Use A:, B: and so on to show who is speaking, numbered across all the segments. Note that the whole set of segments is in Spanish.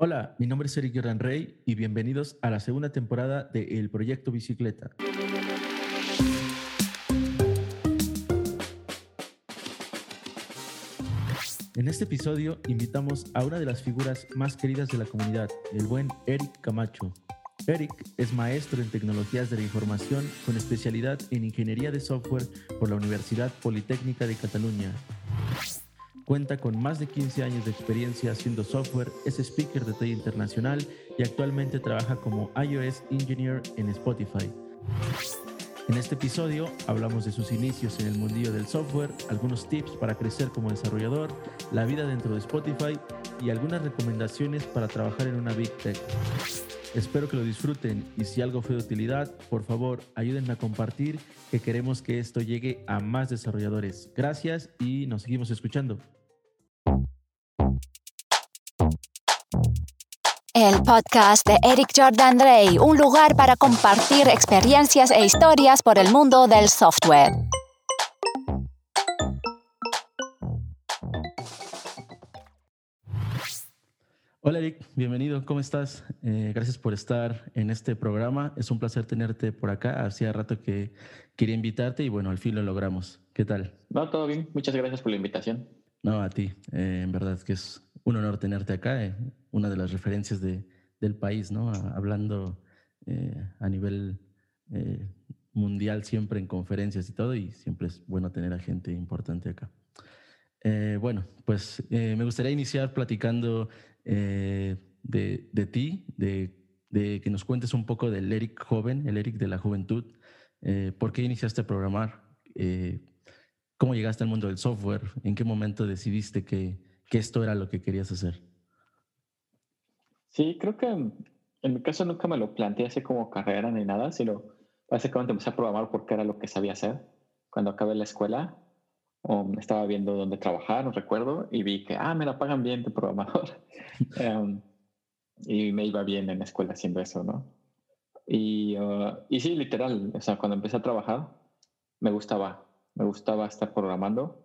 A: Hola, mi nombre es Eric Jordan Rey y bienvenidos a la segunda temporada de El Proyecto Bicicleta. En este episodio invitamos a una de las figuras más queridas de la comunidad, el buen Eric Camacho. Eric es maestro en tecnologías de la información con especialidad en ingeniería de software por la Universidad Politécnica de Cataluña. Cuenta con más de 15 años de experiencia haciendo software, es speaker de talla internacional y actualmente trabaja como iOS Engineer en Spotify. En este episodio hablamos de sus inicios en el mundillo del software, algunos tips para crecer como desarrollador, la vida dentro de Spotify y algunas recomendaciones para trabajar en una Big Tech. Espero que lo disfruten y si algo fue de utilidad, por favor ayúdenme a compartir que queremos que esto llegue a más desarrolladores. Gracias y nos seguimos escuchando.
B: El podcast de Eric Jordan Rey, un lugar para compartir experiencias e historias por el mundo del software.
A: Hola Eric, bienvenido, ¿cómo estás? Eh, gracias por estar en este programa. Es un placer tenerte por acá. Hacía rato que quería invitarte y bueno, al fin lo logramos. ¿Qué tal?
C: No, todo bien. Muchas gracias por la invitación.
A: No, a ti. Eh, en verdad que es un honor tenerte acá, eh, una de las referencias de, del país, ¿no? hablando eh, a nivel mundial siempre en conferencias y todo, y siempre es bueno tener a gente importante acá. bueno, pues me gustaría iniciar platicando de, de, ti, de, de, que nos cuentes un poco del Eric joven, el Eric de la juventud. ¿Por qué iniciaste a programar? ¿Cómo llegaste al mundo del software? ¿En qué momento decidiste que, esto era lo que querías hacer?
C: Sí, creo que en mi caso nunca me lo planteé así como carrera ni nada, sino básicamente empecé a programar porque era lo que sabía hacer. Cuando acabé la escuela, um, estaba viendo dónde trabajar, no recuerdo, y vi que, ah, me la pagan bien de programador. um, y me iba bien en la escuela haciendo eso, ¿no? Y, uh, y sí, literal, o sea, cuando empecé a trabajar, me gustaba me gustaba estar programando.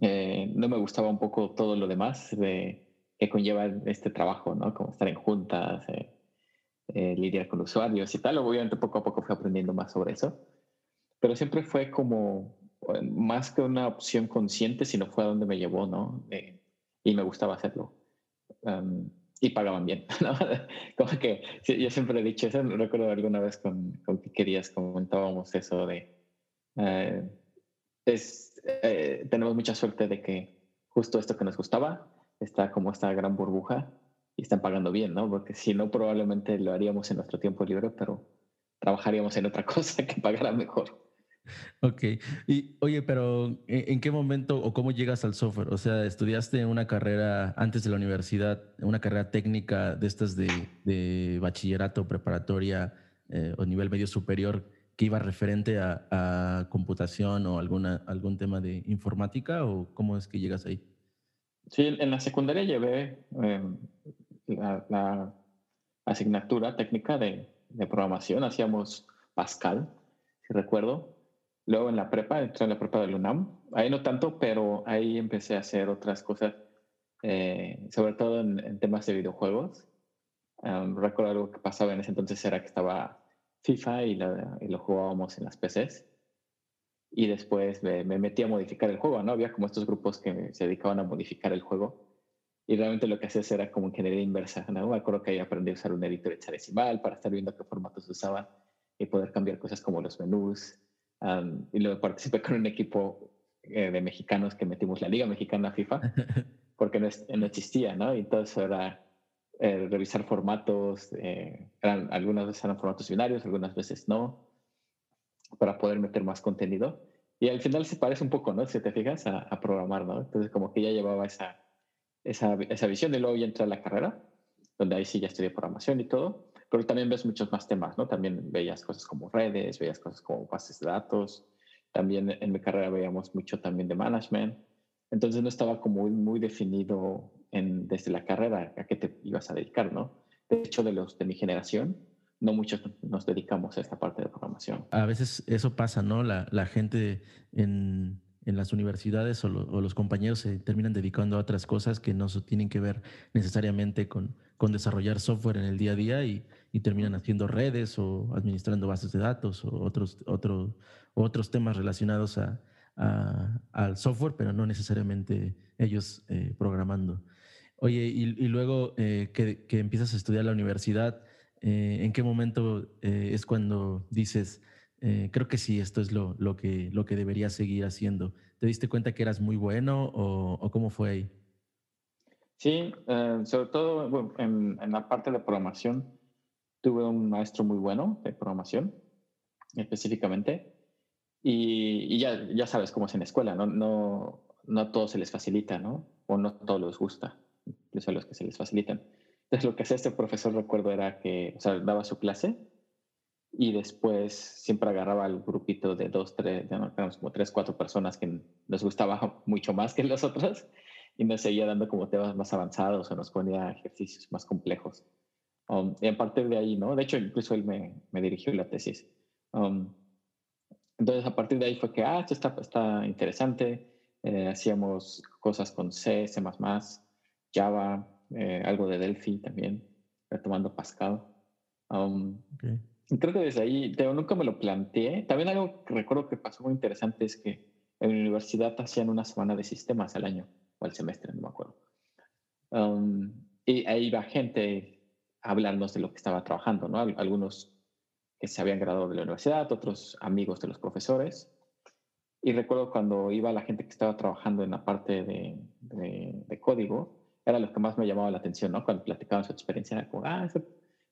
C: Eh, no me gustaba un poco todo lo demás de, que conlleva este trabajo, ¿no? Como estar en juntas, eh, eh, lidiar con usuarios y tal. Obviamente poco a poco fui aprendiendo más sobre eso. Pero siempre fue como más que una opción consciente, sino fue a donde me llevó, ¿no? y me gustaba hacerlo. Um, y pagaban bien, ¿no? Como que yo siempre he dicho eso, recuerdo alguna vez con, con querías comentábamos eso de es, eh, tenemos mucha suerte de que justo esto que nos gustaba está como esta gran burbuja y están pagando bien, ¿no? Porque si no, probablemente lo haríamos en nuestro tiempo libre, pero trabajaríamos en otra cosa que pagara mejor.
A: Ok. Y oye, pero ¿en qué momento o cómo llegas al software? O sea, estudiaste una carrera antes de la universidad, una carrera técnica de estas de, de bachillerato, preparatoria eh, o nivel medio superior que iba referente a, computación o alguna, algún tema de informática o cómo es que llegas ahí?
C: Sí, en la secundaria llevé em, la, asignatura técnica de, programación, hacíamos Pascal, si recuerdo. Luego en la prepa, entré en la prepa de UNAM. Ahí no tanto, pero ahí empecé a hacer otras cosas, eh, sobre todo en, temas de videojuegos. Em, recuerdo algo que pasaba en ese entonces era que estaba FIFA y, lo jugábamos en las PCs. Y después me, metí a modificar el juego, ¿no? Había como estos grupos que se dedicaban a modificar el juego. Y realmente lo que hacías era como ingeniería inversa, ¿no? Me acuerdo que ahí aprendí a usar un editor hexadecimal para estar viendo qué formatos usaban y poder cambiar cosas como los menús. y luego participé con un equipo eh, de mexicanos que metimos la Liga Mexicana FIFA, porque no, no existía, ¿no? Y todo eso era eh, revisar formatos, eh, algunas veces eran formatos binarios, algunas veces no, para poder meter más contenido. Y al final se parece un poco, ¿no? Si te fijas, a, programar, ¿no? Entonces como que ya llevaba esa, esa, esa, visión y luego ya entré a la carrera, donde ahí sí ya estudié programación y todo, pero también ves muchos más temas, ¿no? También veías cosas como redes, veías cosas como bases de datos, también en mi carrera veíamos mucho también de management, entonces no estaba como muy, muy definido desde la carrera a qué te ibas a dedicar, ¿no? De hecho, de los de mi generación, no muchos nos dedicamos a esta parte de programación.
A: A veces eso pasa, ¿no? La, la gente en, en las universidades o, los compañeros se terminan dedicando a otras cosas que no tienen que ver necesariamente con, con desarrollar software en el día a día y, y, terminan haciendo redes o administrando bases de datos o otros, otro, otros temas relacionados a, al software, pero no necesariamente ellos eh, programando. Oye, y, y luego eh, que, que, empiezas a estudiar la universidad, eh, ¿en qué momento es cuando dices, eh, creo que sí, esto es lo, lo, que, lo que debería seguir haciendo. ¿Te diste cuenta que eras muy bueno o, o cómo fue ahí?
C: Sí, eh, sobre todo bueno, en, en, la parte de programación, tuve un maestro muy bueno de programación, específicamente, y, y ya, ya sabes cómo es en la escuela, ¿no? No, no a todos se les facilita, ¿no? O no a todos les gusta, incluso a los que se les facilitan. Entonces, lo que hacía este profesor, recuerdo, era que, o sea, daba su clase y después siempre agarraba al grupito de dos, tres, como tres, cuatro personas que les gustaba mucho más que los otros y nos seguía dando como temas más avanzados o nos ponía ejercicios más complejos. Um, y a partir de ahí, ¿no? De hecho, incluso él me, me dirigió la tesis. Um, entonces, a partir de ahí fue que, ah, esto está, está interesante. Eh, hacíamos cosas con C, C++, Java, eh, algo de Delphi también, retomando Pascal. Um, Creo que desde ahí, pero nunca me lo planteé. También algo que recuerdo que pasó muy interesante es que en la universidad hacían una semana de sistemas al año o al semestre, no me acuerdo. Um, y ahí iba gente a hablarnos de lo que estaba trabajando, ¿no? Algunos que se habían graduado de la universidad, otros amigos de los profesores. Y recuerdo cuando iba la gente que estaba trabajando en la parte de, de, código, era lo que más me llamaba la atención, ¿no? Cuando platicaban su experiencia, era como, ah,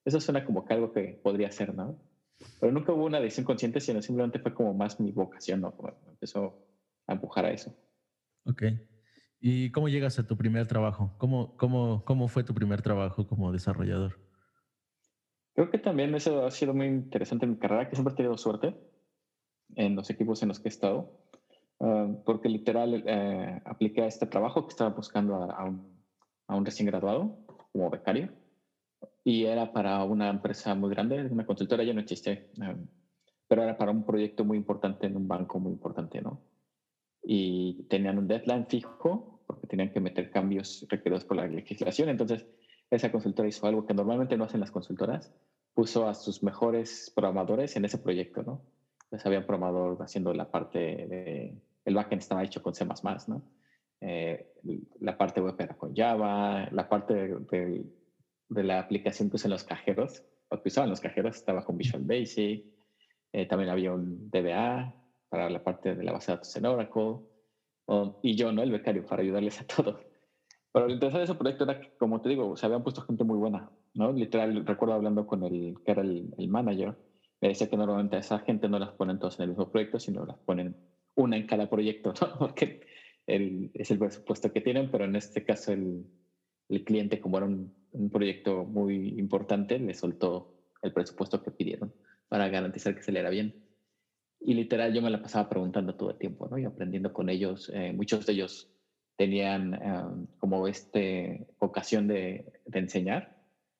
C: eso suena como que algo que podría ser, ¿no? Pero nunca hubo una decisión consciente, sino simplemente fue como más mi vocación, ¿no? empezó a empujar a eso.
A: Ok. ¿Y cómo llegas a tu primer trabajo? ¿Cómo, cómo, cómo fue tu primer trabajo como desarrollador?
C: Creo que también eso ha sido muy interesante en mi carrera, que siempre he tenido suerte en los equipos en los que he estado, ah, porque literal eh, apliqué a este trabajo que estaba buscando a, un, a un recién graduado como becario y era para una empresa muy grande, una consultora, ya no existe, em, pero era para un proyecto muy importante en un banco muy importante, ¿no? Y tenían un deadline fijo porque tenían que meter cambios requeridos por la legislación. Entonces, esa consultora hizo algo que normalmente no hacen las consultoras, puso a sus mejores programadores en ese proyecto, ¿no? Entonces, había un programador haciendo la parte de... El backend estaba hecho con C++, ¿no? Eh, la parte web era con Java, la parte del de la aplicación pues en los cajeros, o que usaban los cajeros, estaba con Visual Basic, eh, también había un DBA para la parte de la base de datos en Oracle, y yo, ¿no? El becario, para ayudarles a todos. Pero lo interesante de ese proyecto era que, como te digo, se habían puesto gente muy buena, ¿no? Literal, recuerdo hablando con el que era el, el manager, me decía que normalmente a esa gente no las ponen todas en el mismo proyecto, sino las ponen una en cada proyecto, ¿no? Porque el, es el presupuesto que tienen, pero en este caso el, el cliente, como era un un proyecto muy importante, le soltó el presupuesto que pidieron para garantizar que se le era bien. Y literal yo me la pasaba preguntando todo el tiempo, ¿no? Y aprendiendo con ellos. Eh, muchos de ellos tenían um, como este vocación de, de, enseñar.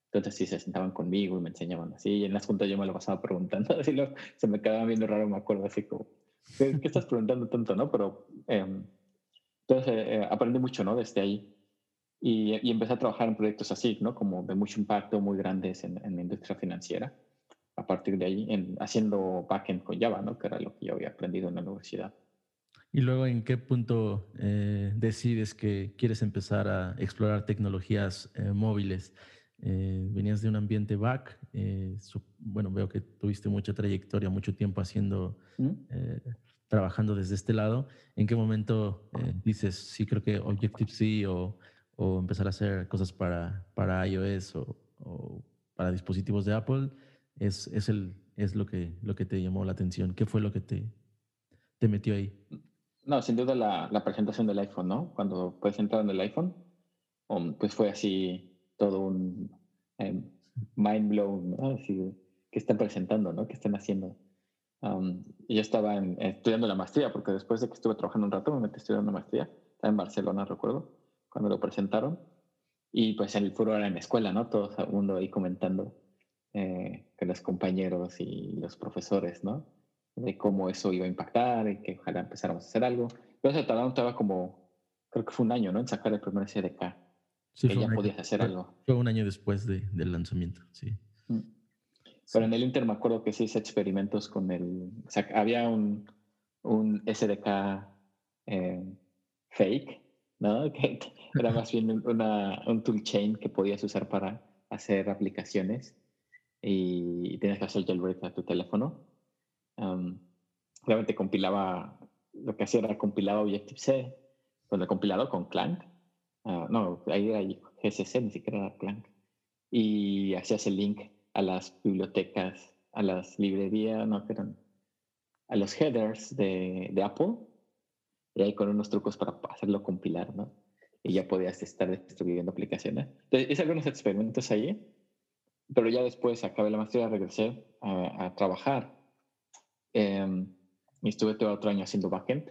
C: Entonces sí se sentaban conmigo y me enseñaban así. Y en las juntas yo me lo pasaba preguntando. Así lo, se me quedaba viendo raro, me acuerdo así como, ¿qué, estás preguntando tanto, no? Pero em, entonces eh, eh, aprendí mucho, ¿no? Desde ahí. Y, y, empecé a trabajar en proyectos así, ¿no? Como de mucho impacto, muy grandes en, en la industria financiera. A partir de ahí, en, haciendo backend con Java, ¿no? Que era lo que yo había aprendido en la universidad.
A: ¿Y luego en qué punto eh, decides que quieres empezar a explorar tecnologías eh, móviles? Eh, venías de un ambiente back, bueno, veo que tuviste mucha trayectoria, mucho tiempo haciendo, ¿Mm? Trabajando desde este lado. ¿En qué momento dices, sí, creo que Objective-C o o empezar a hacer cosas para, para iOS o, o para dispositivos de Apple, es, es, el, es lo, que, lo que te llamó la atención. ¿Qué fue lo que te, te metió ahí?
C: No, sin duda la, la presentación del iPhone, ¿no? Cuando presentaron el iPhone, um, pues fue así todo un em, mind blown, ¿no? Así, ¿qué están presentando, ¿no? ¿Qué están haciendo? Um, y yo estaba estudiando la maestría, porque después de que estuve trabajando un rato, me metí estudiando una maestría. Estaba en Barcelona, recuerdo cuando lo presentaron. Y pues el furor era en la escuela, ¿no? Todo el mundo ahí comentando eh, con los compañeros y los profesores, ¿no? De cómo eso iba a impactar y que ojalá empezáramos a hacer algo. Pero se tardaron estaba como, creo que fue un año, ¿no? En sacar el primer SDK. Sí, que ya podías hacer algo.
A: Fue un año después de, del lanzamiento, sí. Mm.
C: Pero en el Inter me acuerdo que sí hice experimentos con el. O sea, había un, un SDK eh, fake, ¿no? Que era más bien una, un toolchain que podías usar para hacer aplicaciones y tenías que hacer jailbreak a tu teléfono. Um, realmente compilaba, lo que hacía era compilaba Objective-C con el compilador con Clang. Ah, no, ahí era GCC, ni siquiera era Clang. Y hacías el link a las bibliotecas, a las librerías, no, eran a los headers de, de, Apple. Y ahí con unos trucos para hacerlo compilar, ¿no? Y ya podías estar distribuyendo aplicaciones. Entonces, hice algunos experimentos ahí, pero ya después acabé la maestría, regresé a, a trabajar. Eh, y estuve todo otro año haciendo backend.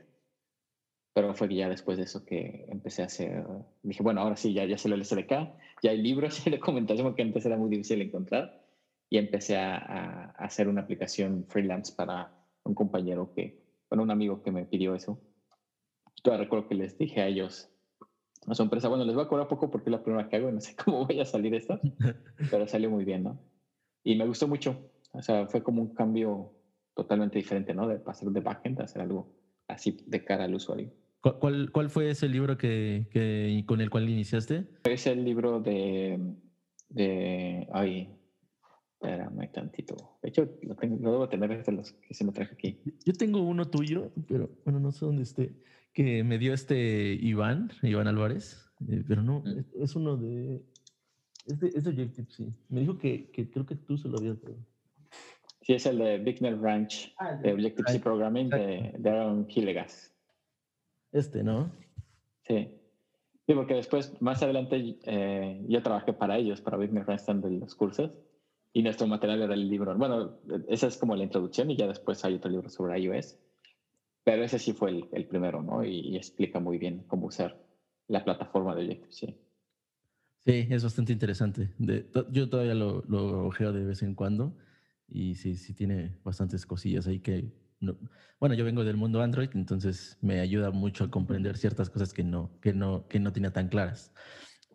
C: Pero fue ya después de eso que empecé a hacer. Dije, bueno, ahora sí, ya, ya sé lo SDK, ya hay libros y documentación que antes era muy difícil encontrar. Y empecé a, a, hacer una aplicación freelance para un compañero que, bueno, un amigo que me pidió eso. Todavía recuerdo que les dije a ellos, a su empresa, bueno, les voy a cobrar poco porque es la primera que hago y no sé cómo voy a salir esto, pero salió muy bien, ¿no? Y me gustó mucho. O sea, fue como un cambio totalmente diferente, ¿no? De pasar de backend a hacer algo así de cara al usuario.
A: ¿Cuál, cuál fue ese libro que, que, con el cual iniciaste?
C: Es el libro de, de ay, espérame tantito. De hecho, lo, tengo, lo debo tener desde los que se me traje aquí.
A: Yo tengo uno tuyo, pero bueno, no sé dónde esté, que me dio este Iván, Iván Álvarez, eh, pero no, mm. es, uno de, es de, es de Objective, sí. Me dijo que, que creo que tú se lo habías dado.
C: Sí, es el de Bignell Ranch ah, de Objective-C Programming de, de Aaron Hillegas.
A: Este, ¿no?
C: Sí. Sí, porque después, más adelante, eh, yo trabajé para ellos, para Bignell Ranch de los cursos, y nuestro material era el libro. Bueno, esa es como la introducción, y ya después hay otro libro sobre iOS. Pero ese sí fue el, el primero, ¿no? Y, explica muy bien cómo usar la plataforma de Objective-C.
A: Sí, es bastante interesante. De, yo todavía lo, lo ojeo de vez en cuando y sí, sí tiene bastantes cosillas ahí que... bueno, yo vengo del mundo Android, entonces me ayuda mucho a comprender ciertas cosas que no, que no, que no tenía tan claras.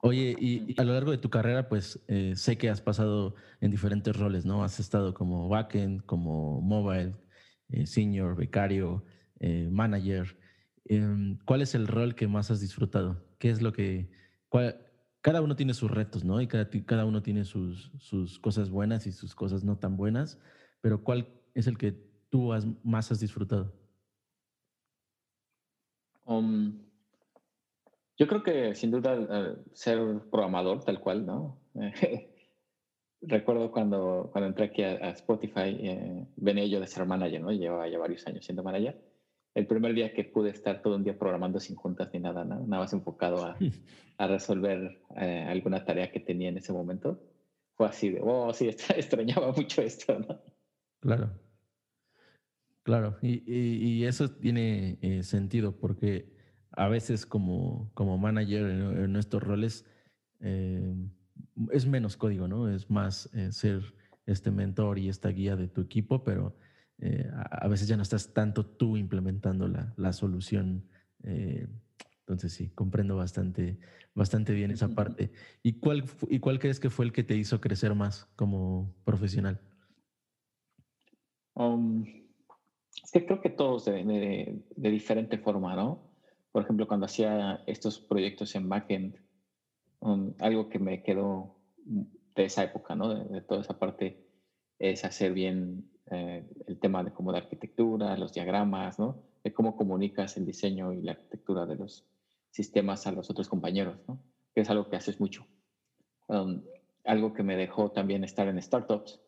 A: Oye, y, a lo largo de tu carrera, pues eh, sé que has pasado en diferentes roles, ¿no? Has estado como backend, como mobile, eh, senior, becario, eh, manager. Em, ¿Cuál es el rol que más has disfrutado? ¿Qué es lo que, cada uno tiene sus retos, ¿no? Y cada, cada uno tiene sus, sus, cosas buenas y sus cosas no tan buenas, pero ¿cuál es el que tú has, más has disfrutado?
C: Um, yo creo que sin duda eh, ser programador tal cual, ¿no? Recuerdo cuando, cuando entré aquí a, Spotify, eh, venía yo de ser manager, ¿no? Llevaba ya varios años siendo manager el primer día que pude estar todo un día programando sin juntas ni nada, nada más enfocado a, a resolver eh, alguna tarea que tenía en ese momento, fue así de, oh, sí, extrañaba mucho esto, ¿no?
A: Claro. Claro, y, y, eso tiene eh, sentido porque a veces como, como manager en, nuestros roles eh, es menos código, ¿no? Es más ser este mentor y esta guía de tu equipo, pero eh, a, veces ya no estás tanto tú implementando la, la solución. Eh, entonces sí, comprendo bastante, bastante bien esa parte. ¿Y cuál, ¿Y cuál crees que fue el que te hizo crecer más como profesional?
C: Um, es que creo que todos de, de, diferente forma, ¿no? Por ejemplo, cuando hacía estos proyectos en backend, um, algo que me quedó de esa época, ¿no? De, de, toda esa parte es hacer bien eh, el tema de cómo de arquitectura, los diagramas, ¿no? De cómo comunicas el diseño y la arquitectura de los sistemas a los otros compañeros, ¿no? Que es algo que haces mucho. Um, algo que me dejó también estar en startups,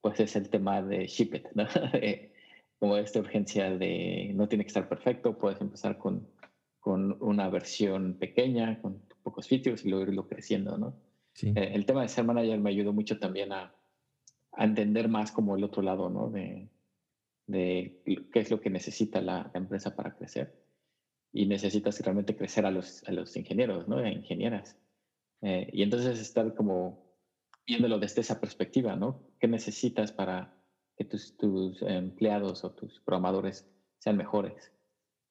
C: pues es el tema de ship it, ¿no? como esta urgencia de no tiene que estar perfecto, puedes empezar con, con una versión pequeña, con pocos features y luego irlo creciendo, ¿no? Sí. Eh, el tema de ser manager me ayudó mucho también a, a entender más como el otro lado, ¿no? De, de qué es lo que necesita la, empresa para crecer. Y necesitas realmente crecer a los, a los ingenieros, ¿no? A ingenieras. Eh, y entonces estar como viéndolo desde esa perspectiva, ¿no? ¿Qué necesitas para que tus, tus empleados o tus programadores sean mejores?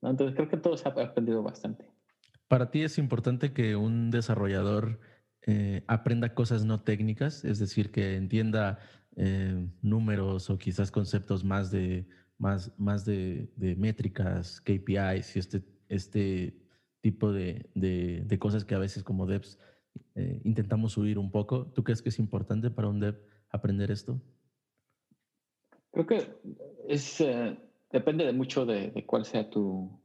C: Entonces creo que todos han aprendido bastante.
A: Para ti es importante que un desarrollador eh, aprenda cosas no técnicas, es decir, que entienda eh, números o quizás conceptos más de, más, más de, métricas, KPIs y este, este tipo de, de, cosas que a veces como devs eh, intentamos subir un poco. ¿Tú crees que es importante para un dev aprender esto?
C: Creo que es, depende de mucho de, cuál sea tu,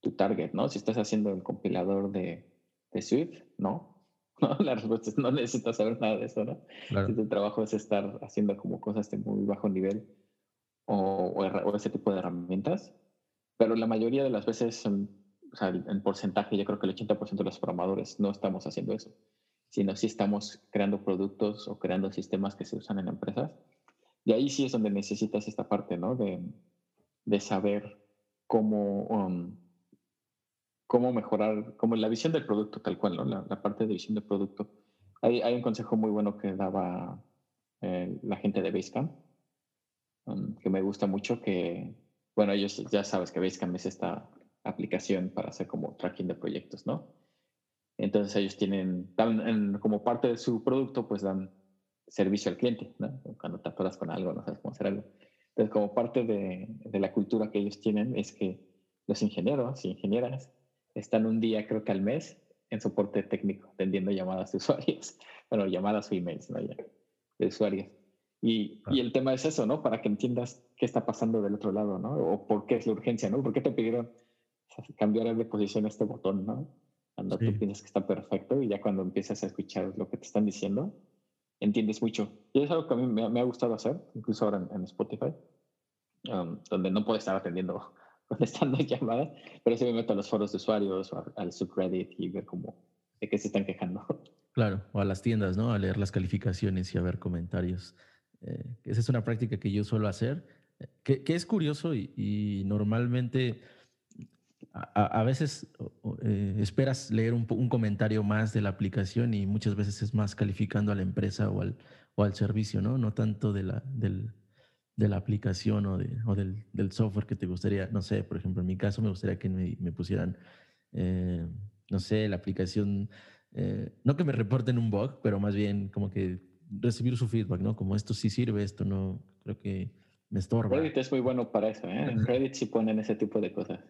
C: tu, target, ¿no? Si estás haciendo el compilador de, de Swift, ¿no? ¿no? La respuesta es no necesitas saber nada de eso, ¿no? Si tu trabajo es estar haciendo como cosas de muy bajo nivel o, o, ese tipo de herramientas, pero la mayoría de las veces, o sea, en porcentaje, yo creo que el 80% de los programadores no estamos haciendo eso, sino sí estamos creando productos o creando sistemas que se usan en empresas. Y ahí sí es donde necesitas esta parte, ¿no? De, de saber cómo... Um, cómo mejorar, como la visión del producto tal cual, ¿no? la, parte de visión del producto. Hay, un consejo muy bueno que daba eh, la gente de Basecamp, um, que me gusta mucho, que, bueno, ellos ya sabes que Basecamp es esta aplicación para hacer como tracking de proyectos, ¿no? Entonces ellos tienen, dan, como parte de su producto, pues dan servicio al cliente, ¿no? Cuando te atoras con algo, no sabes cómo hacer algo. Entonces, como parte de, de la cultura que ellos tienen es que los ingenieros y ingenieras están un día, creo que al mes, en soporte técnico, atendiendo llamadas de usuarios. Bueno, llamadas o emails, ¿no? Ya, de usuarios. Y, y, el tema es eso, ¿no? Para que entiendas qué está pasando del otro lado, ¿no? O por qué es la urgencia, ¿no? ¿Por qué te pidieron cambiar de posición este botón, ¿no? Cuando tú piensas que está perfecto y ya cuando empiezas a escuchar lo que te están diciendo, entiendes mucho. Y es algo que a mí me, ha gustado hacer, incluso ahora en, Spotify, um, donde no puedo estar atendiendo contestando llamadas, pero sí me meto a los foros de usuarios o al subreddit y ver cómo, de qué se están quejando.
A: Claro, o a las tiendas, ¿no? A leer las calificaciones y a ver comentarios. Eh, esa es una práctica que yo suelo hacer, que, que es curioso y, normalmente a, a veces eh, esperas leer un, un, comentario más de la aplicación y muchas veces es más calificando a la empresa o al, o al servicio, ¿no? No tanto de la, del, de la aplicación o, de, o del, del, software que te gustaría, no sé, por ejemplo, en mi caso me gustaría que me, me pusieran, eh, no sé, la aplicación, eh, no que me reporten un bug, pero más bien como que recibir su feedback, ¿no? Como esto sí sirve, esto no, creo que me estorba.
C: Reddit es muy bueno para eso, ¿eh? En Reddit sí ponen ese tipo de cosas.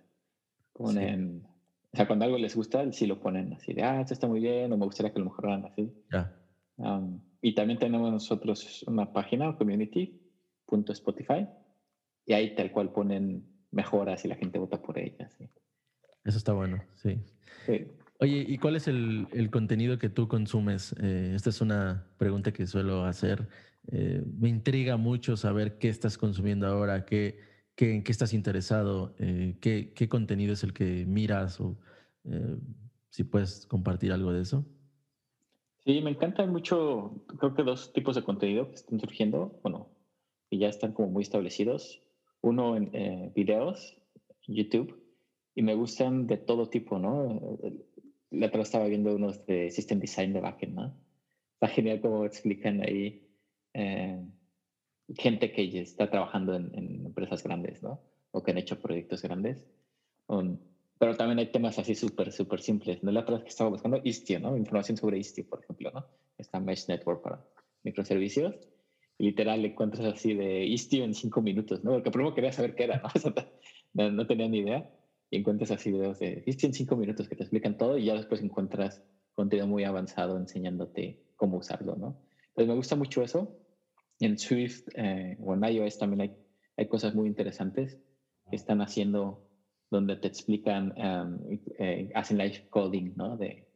C: Ponen, o sea, cuando algo les gusta, sí lo ponen así de, ah, esto está muy bien, o me gustaría que lo mejoraran así. Ya. Um, y también tenemos nosotros una página, community, punto Spotify y ahí tal cual ponen mejoras y la gente vota por ellas.
A: Eso está bueno, sí. Oye, ¿y cuál es el, el contenido que tú consumes? Eh, esta es una pregunta que suelo hacer. Eh, me intriga mucho saber qué estás consumiendo ahora, qué, qué en qué estás interesado, eh, qué, qué, contenido es el que miras o si puedes compartir algo de eso.
C: Sí, me encanta mucho, creo que dos tipos de contenido que están surgiendo. Bueno, y ya están como muy establecidos. Uno en eh, videos, YouTube, y me gustan de todo tipo, ¿no? La otra estaba viendo unos de System Design de backend, ¿no? Está genial como explican ahí eh, gente que está trabajando en, empresas grandes, ¿no? O que han hecho proyectos grandes. Um, pero también hay temas así súper, súper simples. ¿no? La otra vez que estaba buscando Istio, ¿no? Información sobre Istio, por ejemplo, ¿no? Esta Mesh Network para microservicios literal encuentras así de Istio en cinco minutos, ¿no? Porque primero quería saber qué era, ¿no? no, tenía ni idea. Y encuentras así videos de Istio en cinco minutos que te explican todo y ya después encuentras contenido muy avanzado enseñándote cómo usarlo, ¿no? Entonces me gusta mucho eso. En Swift eh, o en iOS también hay, hay cosas muy interesantes que están haciendo donde te explican, um, eh, hacen live coding, ¿no? De,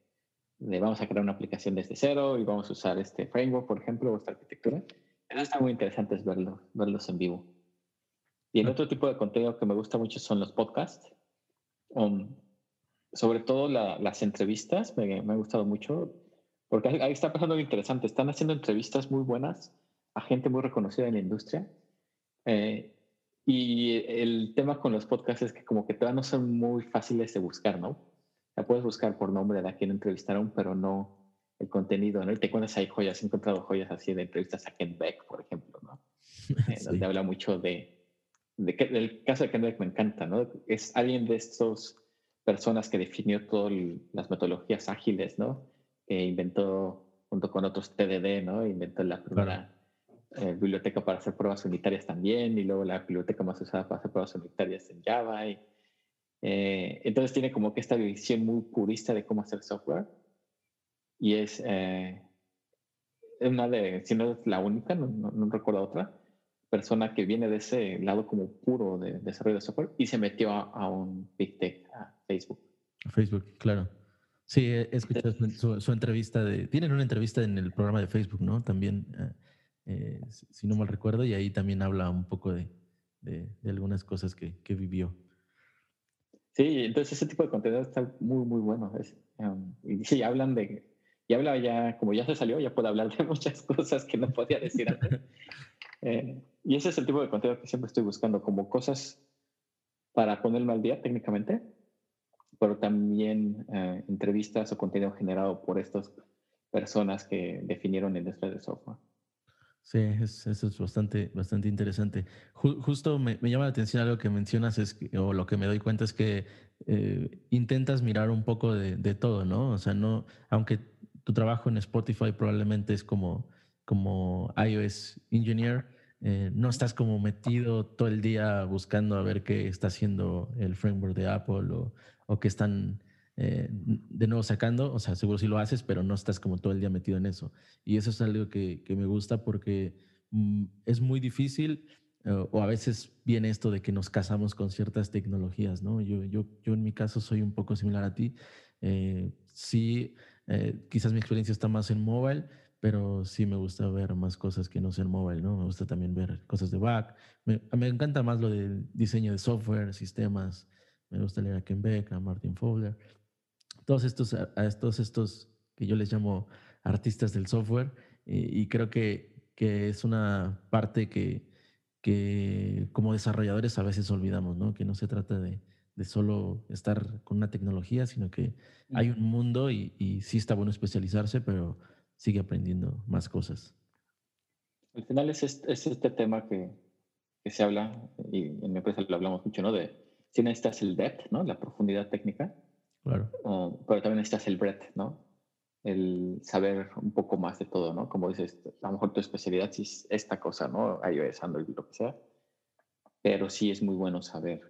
C: de, vamos a crear una aplicación desde cero y vamos a usar este framework, por ejemplo, o esta arquitectura. Eso está muy interesante es verlo, verlos en vivo. Y el otro tipo de contenido que me gusta mucho son los podcasts. Um, sobre todo las entrevistas, me, me, ha gustado mucho, porque ahí está pasando algo interesante. Están haciendo entrevistas muy buenas a gente muy reconocida en la industria. Eh, y el tema con los podcasts es que como que todavía no son muy fáciles de buscar, ¿no? La puedes buscar por nombre de a quien entrevistaron, pero no, el contenido, ¿no? Y te encuentras ahí joyas, he encontrado joyas así de entrevistas a Ken Beck, por ejemplo, ¿no? Eh, donde habla mucho de, de que, el caso de Kendrick me encanta, ¿no? Es alguien de estas personas que definió todas las metodologías ágiles, ¿no? Que inventó junto con otros TDD, ¿no? Inventó la primera eh, biblioteca para hacer pruebas unitarias también y luego la biblioteca más usada para hacer pruebas unitarias en Java. Y, eh, entonces tiene como que esta visión muy purista de cómo hacer software y es eh, una de, si no es la única, no, no, recuerdo otra, persona que viene de ese lado como puro de, desarrollo de software y se metió a, un Big Tech, a Facebook.
A: Facebook, claro. Sí, he escuchado su, entrevista de... Tienen una entrevista en el programa de Facebook, ¿no? También, eh, eh, si no mal recuerdo, y ahí también habla un poco de, de, algunas cosas que, que, vivió.
C: Sí, entonces ese tipo de contenido está muy, muy bueno. Um, y sí, hablan de y habla ya, como ya se salió, ya puede hablar de muchas cosas que no podía decir antes. Eh, y ese es el tipo de contenido que siempre estoy buscando, como cosas para ponerme al día técnicamente, pero también eh, entrevistas o contenido generado por estas personas que definieron el industria de software.
A: Sí, eso es bastante, bastante interesante. justo me, llama la atención algo que mencionas, es o lo que me doy cuenta es que eh, intentas mirar un poco de, de, todo, ¿no? O sea, no, aunque tu trabajo en Spotify probablemente es como, como iOS engineer, eh, no estás como metido todo el día buscando a ver qué está haciendo el framework de Apple o, o qué están eh, de nuevo sacando. O sea, seguro si lo haces, pero no estás como todo el día metido en eso. Y eso es algo que, que me gusta porque mm, es muy difícil eh, o a veces viene esto de que nos casamos con ciertas tecnologías, ¿no? Yo, yo, yo en mi caso soy un poco similar a ti. sí eh, quizás mi experiencia está más en mobile, pero sí me gusta ver más cosas que no sean mobile, ¿no? Me gusta también ver cosas de back. Me, me encanta más lo del diseño de software, sistemas. Me gusta leer a Ken Beck, a Martin Fowler. Todos estos, a, todos estos que yo les llamo artistas del software y, creo que, que, es una parte que, que como desarrolladores a veces olvidamos, ¿no? Que no se trata de, de solo estar con una tecnología, sino que hay un mundo y, y, sí está bueno especializarse, pero sigue aprendiendo más cosas.
C: Al final es este, es este tema que, que, se habla, y en mi empresa lo hablamos mucho, ¿no? De si necesitas el depth, ¿no? La profundidad técnica.
A: Claro.
C: pero también necesitas el breadth, ¿no? El saber un poco más de todo, ¿no? Como dices, a lo mejor tu especialidad sí es esta cosa, ¿no? iOS, Android, lo que sea. Pero sí es muy bueno saber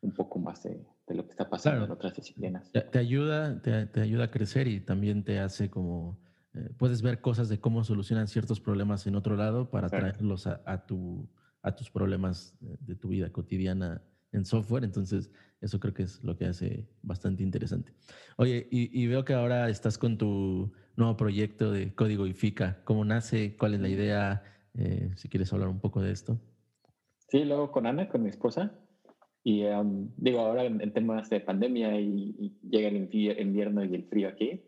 C: un poco más de, lo que está pasando en otras disciplinas.
A: Te, ayuda, te, ayuda a crecer y también te hace como, eh, puedes ver cosas de cómo solucionan ciertos problemas en otro lado para traerlos a, tu, a tus problemas de tu vida cotidiana en software. Entonces, eso creo que es lo que hace bastante interesante. Oye, y, veo que ahora estás con tu nuevo proyecto de código y FICA. ¿Cómo nace? ¿Cuál es la idea? Eh, si quieres hablar un poco de esto.
C: Sí, luego con Ana, con mi esposa, y digo, ahora en, temas de pandemia y, llega el invierno y el frío aquí,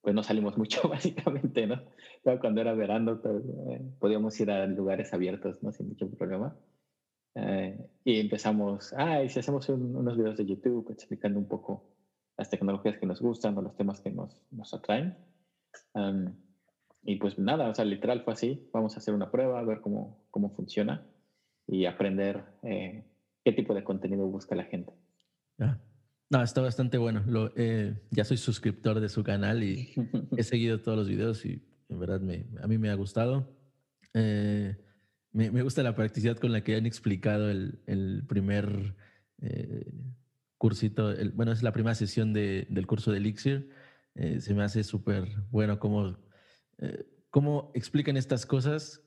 C: pues no salimos mucho básicamente, ¿no? Pero cuando era verano pues, eh, podíamos ir a lugares abiertos, ¿no? Sin mucho problema. Eh, y empezamos, ah, y si hacemos unos videos de YouTube explicando un poco las tecnologías que nos gustan o los temas que nos, nos atraen. y pues nada, o sea, literal fue así, vamos a hacer una prueba, a ver cómo, cómo funciona y aprender eh, qué tipo de contenido busca la gente.
A: No, está bastante bueno. Lo, eh, ya soy suscriptor de su canal y he seguido todos los videos y en verdad me, a mí me ha gustado. Eh, me, gusta la practicidad con la que han explicado el, primer eh, cursito, el, bueno, es la primera sesión de, del curso de Elixir. se me hace súper bueno cómo, cómo explican estas cosas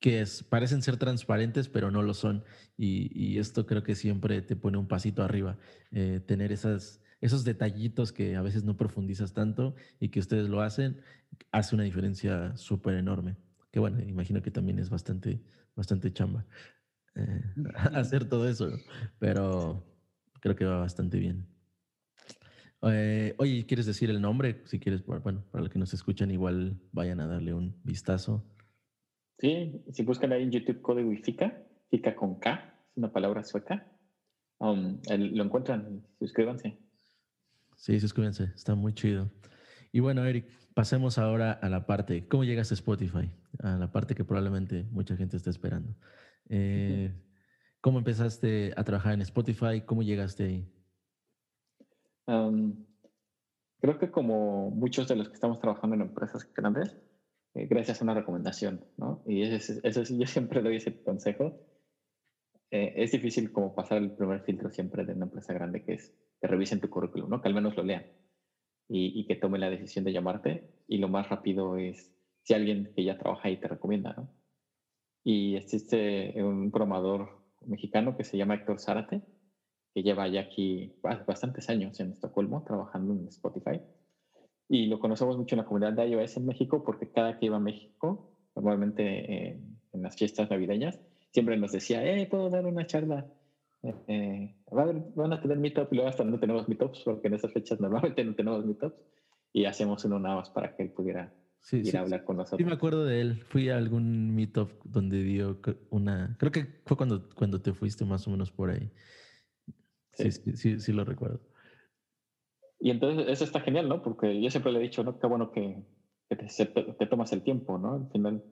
A: que parecen ser transparentes, pero no lo son. Y, esto creo que siempre te pone un pasito arriba. Eh, tener esos detallitos que a veces no profundizas tanto y que ustedes lo hacen, hace una diferencia súper enorme. Que bueno, imagino que también es bastante, bastante chamba eh, hacer todo eso, pero creo que va bastante bien. Eh, oye, ¿quieres decir el nombre? Si quieres, bueno, para los que nos escuchan, igual vayan a darle un vistazo.
C: Sí, si buscan ahí en YouTube código y FICA, FICA con K, es una palabra sueca, um, lo encuentran, suscríbanse.
A: Sí, suscríbanse, está muy chido. Y bueno, Eric, pasemos ahora a la parte, ¿cómo llegas a Spotify? A la parte que probablemente mucha gente está esperando. Eh, ¿Cómo empezaste a trabajar en Spotify? ¿Cómo llegaste ahí?
C: creo que como muchos de los que estamos trabajando en empresas grandes, eh, gracias a una recomendación, ¿no? Y eso, eso sí, yo siempre doy ese consejo. Eh, es difícil como pasar el primer filtro siempre de una empresa grande, que es que revisen tu currículum, ¿no? Que al menos lo lean y, y que tome la decisión de llamarte. Y lo más rápido es si alguien que ya trabaja ahí te recomienda, ¿no? Y existe un programador mexicano que se llama Héctor Zárate, que lleva ya aquí bastantes años en Estocolmo trabajando en Spotify. Y lo conocemos mucho en la comunidad de iOS en México porque cada que iba a México, normalmente en las fiestas navideñas, siempre nos decía, eh, puedo dar una charla. Eh, van a tener meetup y luego hasta no tenemos meetups porque en esas fechas normalmente no tenemos meetups y hacemos uno nada más para que él pudiera ir a hablar con nosotros.
A: Sí, me acuerdo de él. Fui a algún meetup donde dio una. Creo que fue cuando, cuando te fuiste más o menos por ahí. Sí, sí, sí, sí, lo recuerdo.
C: Y entonces eso está genial, ¿no? Porque yo siempre le he dicho, ¿no? Qué bueno que, que te, te, tomas el tiempo, ¿no? Al final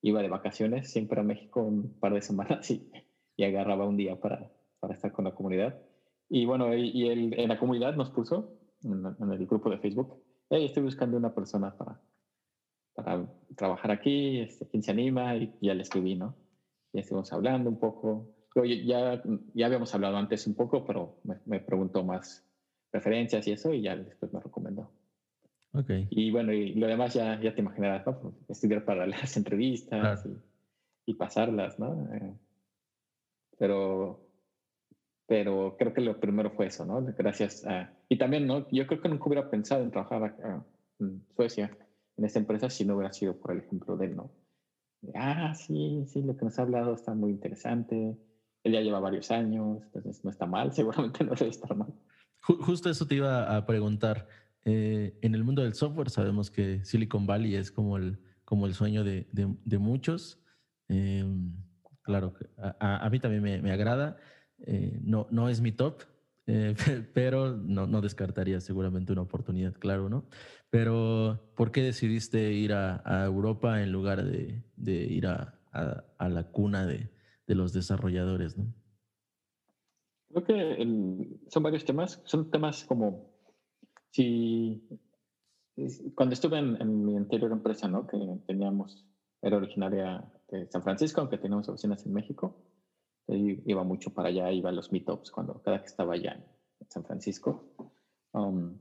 C: iba de vacaciones siempre a México un par de semanas y, y agarraba un día para, para estar con la comunidad. Y bueno, y, y él en la comunidad nos puso, en, en, el grupo de Facebook, hey, estoy buscando una persona para, para trabajar aquí, este, ¿quién se anima? Y ya le escribí, ¿no? Ya estuvimos hablando un poco. ya, ya habíamos hablado antes un poco, pero me, me preguntó más referencias y eso, y ya después me recomendó.
A: Okay.
C: Y bueno, y lo demás ya, ya te imaginarás, ¿no? Pues, estudiar para las entrevistas y, y, pasarlas, ¿no? Eh, pero, pero creo que lo primero fue eso, ¿no? Gracias a... Y también, ¿no? Yo creo que nunca hubiera pensado en trabajar acá en Suecia en esta empresa si no hubiera sido por el ejemplo de él, ¿no? ah, sí, sí, lo que nos ha hablado está muy interesante. Él ya lleva varios años, entonces no está mal, seguramente no debe estar mal.
A: Justo eso te iba a preguntar. Eh, en el mundo del software sabemos que Silicon Valley es como el, como el sueño de, de, muchos. Eh, claro, a, a, mí también me, me agrada. Eh, no, no es mi top, eh, pero no, no, descartaría seguramente una oportunidad, claro, ¿no? Pero, ¿por qué decidiste ir a, Europa en lugar de, de ir a, a, la cuna de, de, los desarrolladores, ¿no?
C: Creo que son varios temas, son temas como si cuando estuve en, en, mi anterior empresa, ¿no? Que teníamos, era originaria de San Francisco, aunque teníamos oficinas en México, iba mucho para allá, iba a los meetups cuando cada que estaba allá en San Francisco. Um,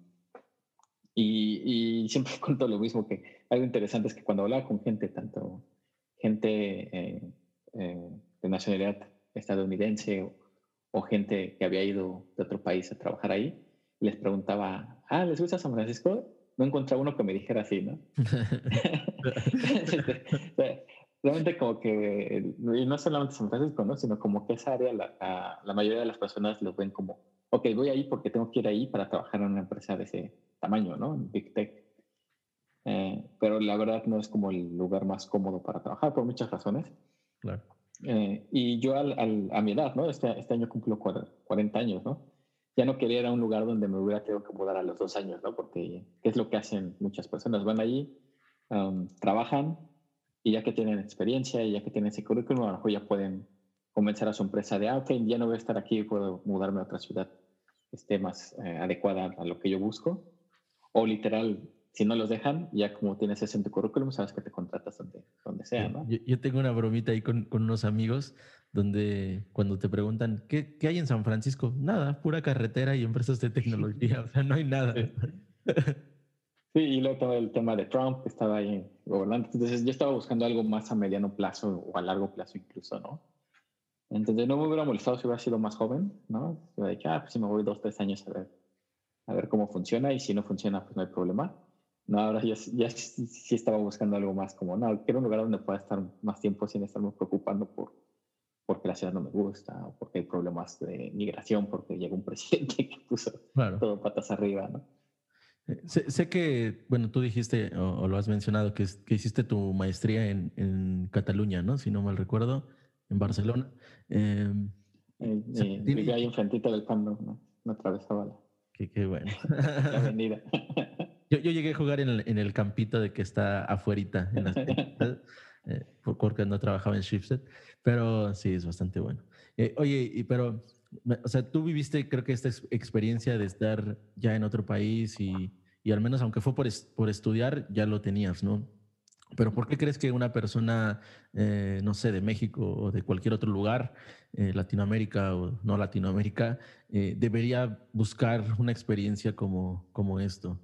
C: y, y, siempre cuento lo mismo, que algo interesante es que cuando hablaba con gente, tanto gente eh, eh, de nacionalidad estadounidense o, o, gente que había ido de otro país a trabajar ahí, les preguntaba, ah, ¿les gusta San Francisco? No encontraba uno que me dijera así, ¿no? realmente como que, y no solamente San Francisco, ¿no? sino como que esa área, la, la, mayoría de las personas lo ven como, ok, voy ahí porque tengo que ir ahí para trabajar en una empresa de ese tamaño, ¿no? En Big Tech. Eh, pero la verdad no es como el lugar más cómodo para trabajar por muchas razones.
A: Claro.
C: Eh, y yo al, al, a mi edad, ¿no? Este, este año cumplo 40 años, ¿no? Ya no quería ir a un lugar donde me hubiera tenido que mudar a los dos años, ¿no? Porque es lo que hacen muchas personas. Van allí, um, trabajan, y ya que tienen experiencia y ya que tienen ese currículum, a lo mejor ya pueden convencer a su empresa de, ah, ok, ya no voy a estar aquí, puedo mudarme a otra ciudad que esté más eh, adecuada a lo que yo busco. O literal, si no los dejan, ya como tienes eso en tu currículum, sabes que te contratas donde, donde sea, ¿no?
A: Yo, yo tengo una bromita ahí con, con, unos amigos donde cuando te preguntan, ¿qué, ¿qué hay en San Francisco? Nada, pura carretera y empresas de tecnología, o sea, no hay nada.
C: Sí, y luego todo el tema de Trump que estaba ahí gobernando. Entonces yo estaba buscando algo más a mediano plazo o a largo plazo incluso, ¿no? Entonces no me hubiera molestado si hubiera sido más joven, ¿no? Yo dije, ah, pues si me voy dos, tres años a ver, a ver cómo funciona y si no funciona, pues no hay problema. No, ahora ya, ya sí estaba buscando algo más como, no, quiero un lugar donde pueda estar más tiempo sin estarme preocupando por porque la ciudad no me gusta, o porque hay problemas de migración, porque llega un presidente que puso todo patas arriba, ¿no?
A: Eh, sé, que, bueno, tú dijiste o, lo has mencionado, que, que hiciste tu maestría en, en, Cataluña, ¿no? Si no mal recuerdo, en Barcelona.
C: Eh, eh, vivía ahí enfrentito del campo, ¿no? Me atravesaba la,
A: qué, qué bueno.
C: la avenida.
A: yo, yo, llegué a jugar en el, en el, campito de que está afuerita, en las, eh, porque no trabajaba en Shipset, pero sí, es bastante bueno. Eh, oye, pero, o sea, tú viviste, creo que esta experiencia de estar ya en otro país y, y al menos, aunque fue por, por estudiar, ya lo tenías, ¿no? Pero ¿por qué crees que una persona, eh, no sé, de México o de cualquier otro lugar, eh, Latinoamérica o no Latinoamérica, eh, debería buscar una experiencia como, como esto?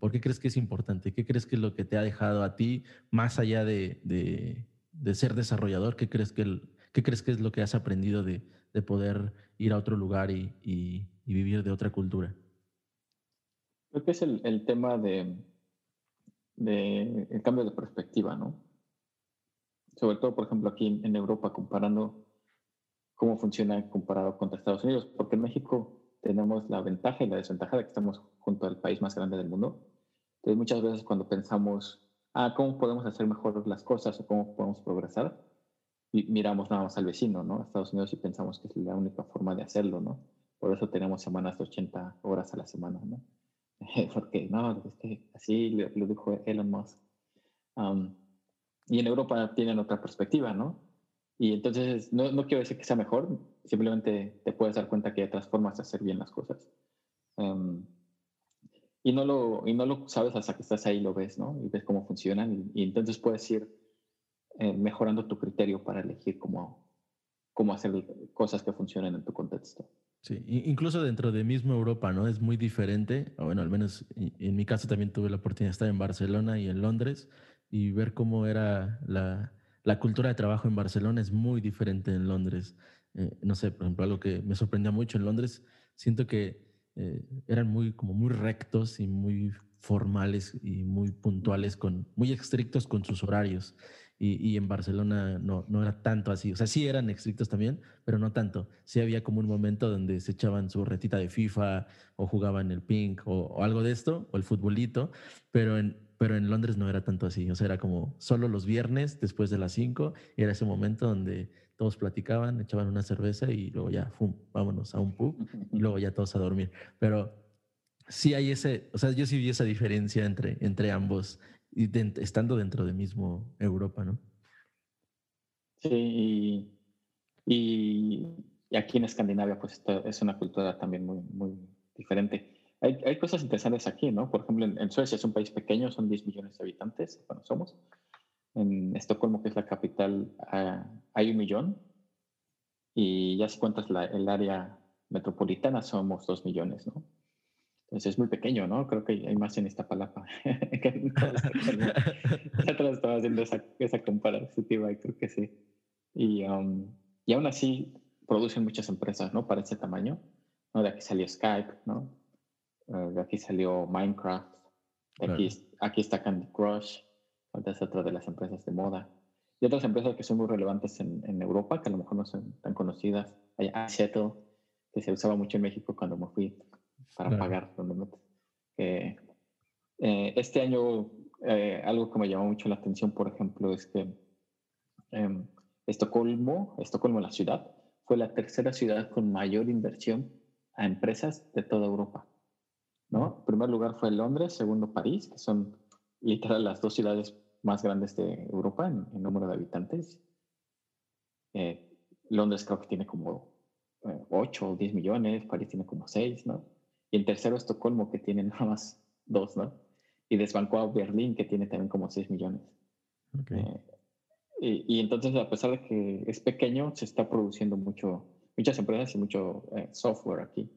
A: ¿Por qué crees que es importante? ¿Qué crees que es lo que te ha dejado a ti, más allá de, de, ser desarrollador? ¿Qué crees que, qué crees que es lo que has aprendido de, de poder ir a otro lugar y, vivir de otra cultura?
C: Creo que es el, tema de de el cambio de perspectiva, ¿no? Sobre todo, por ejemplo, aquí en Europa, comparando cómo funciona comparado contra Estados Unidos, porque en México tenemos la ventaja y la desventaja de que estamos junto al país más grande del mundo. Entonces, muchas veces cuando pensamos, ah, ¿cómo podemos hacer mejor las cosas o cómo podemos progresar? Y miramos nada más al vecino, ¿no? Estados Unidos y pensamos que es la única forma de hacerlo, ¿no? Por eso tenemos semanas de 80 horas a la semana, ¿no? porque no, así lo, dijo Elon Musk. y en Europa tienen otra perspectiva, ¿no? Y entonces no, no, quiero decir que sea mejor, simplemente te puedes dar cuenta que hay otras formas de hacer bien las cosas. y, no lo, y no lo sabes hasta que estás ahí, lo ves, ¿no? Y ves cómo funcionan y, entonces puedes ir eh, mejorando tu criterio para elegir cómo, cómo hacer cosas que funcionen en tu contexto.
A: Sí, incluso dentro de mismo Europa, ¿no? Es muy diferente. Bueno, al menos en mi caso también tuve la oportunidad de estar en Barcelona y en Londres y ver cómo era la, la cultura de trabajo en Barcelona es muy diferente en Londres. Eh, no sé, por ejemplo, algo que me sorprendía mucho en Londres, siento que eh, eran muy, como muy rectos y muy formales y muy puntuales, con, muy estrictos con sus horarios y, en Barcelona no, no era tanto así. O sea, sí eran estrictos también, pero no tanto. Sí había como un momento donde se echaban su retita de FIFA o jugaban el pink o, algo de esto, o el futbolito, pero en, pero en Londres no era tanto así. O sea, era como solo los viernes después de las 5 y era ese momento donde todos platicaban, echaban una cerveza y luego ya, fum, vámonos a un pub y luego ya todos a dormir. Pero sí hay ese, o sea, yo sí vi esa diferencia entre, entre ambos estando dentro de mismo Europa, ¿no?
C: Sí, y, aquí en Escandinavia pues es una cultura también muy, muy diferente. Hay, hay cosas interesantes aquí, ¿no? Por ejemplo, en, Suecia es un país pequeño, son 10 millones de habitantes, bueno, somos. En Estocolmo, que es la capital, ah, hay un millón. Y ya si cuentas la, el área metropolitana, somos 2 millones, ¿no? Pues es muy pequeño, ¿no? Creo que hay más en esta palapa. Nosotros estaba haciendo esa, esa comparativa y creo que sí. Y, um, y aún así producen muchas empresas, ¿no? Para ese tamaño. ¿no? De aquí salió Skype, ¿no? Eh, de aquí salió Minecraft. De aquí, aquí está Candy Crush. Es otra de las empresas de moda. Y otras empresas que son muy relevantes en, en Europa, que a lo mejor no son tan conocidas. Hay Seattle, que se usaba mucho en México cuando me fui para pagar donde eh, eh, este año, eh, algo que me llamó mucho la atención, por ejemplo, es que em, Estocolmo, Estocolmo, la ciudad, fue la tercera ciudad con mayor inversión a empresas de toda Europa. ¿no? En primer lugar fue Londres, segundo París, que son literal las dos ciudades más grandes de Europa en, en número de habitantes. Londres creo que tiene como 8 o 10 millones, París tiene como 6, ¿no? Y en tercero Estocolmo, que tiene nada más dos, ¿no? Y desbancó a Berlín, que tiene también como 6 millones. Eh, y, entonces, a pesar de que es pequeño, se está produciendo mucho, muchas empresas y mucho eh, software aquí.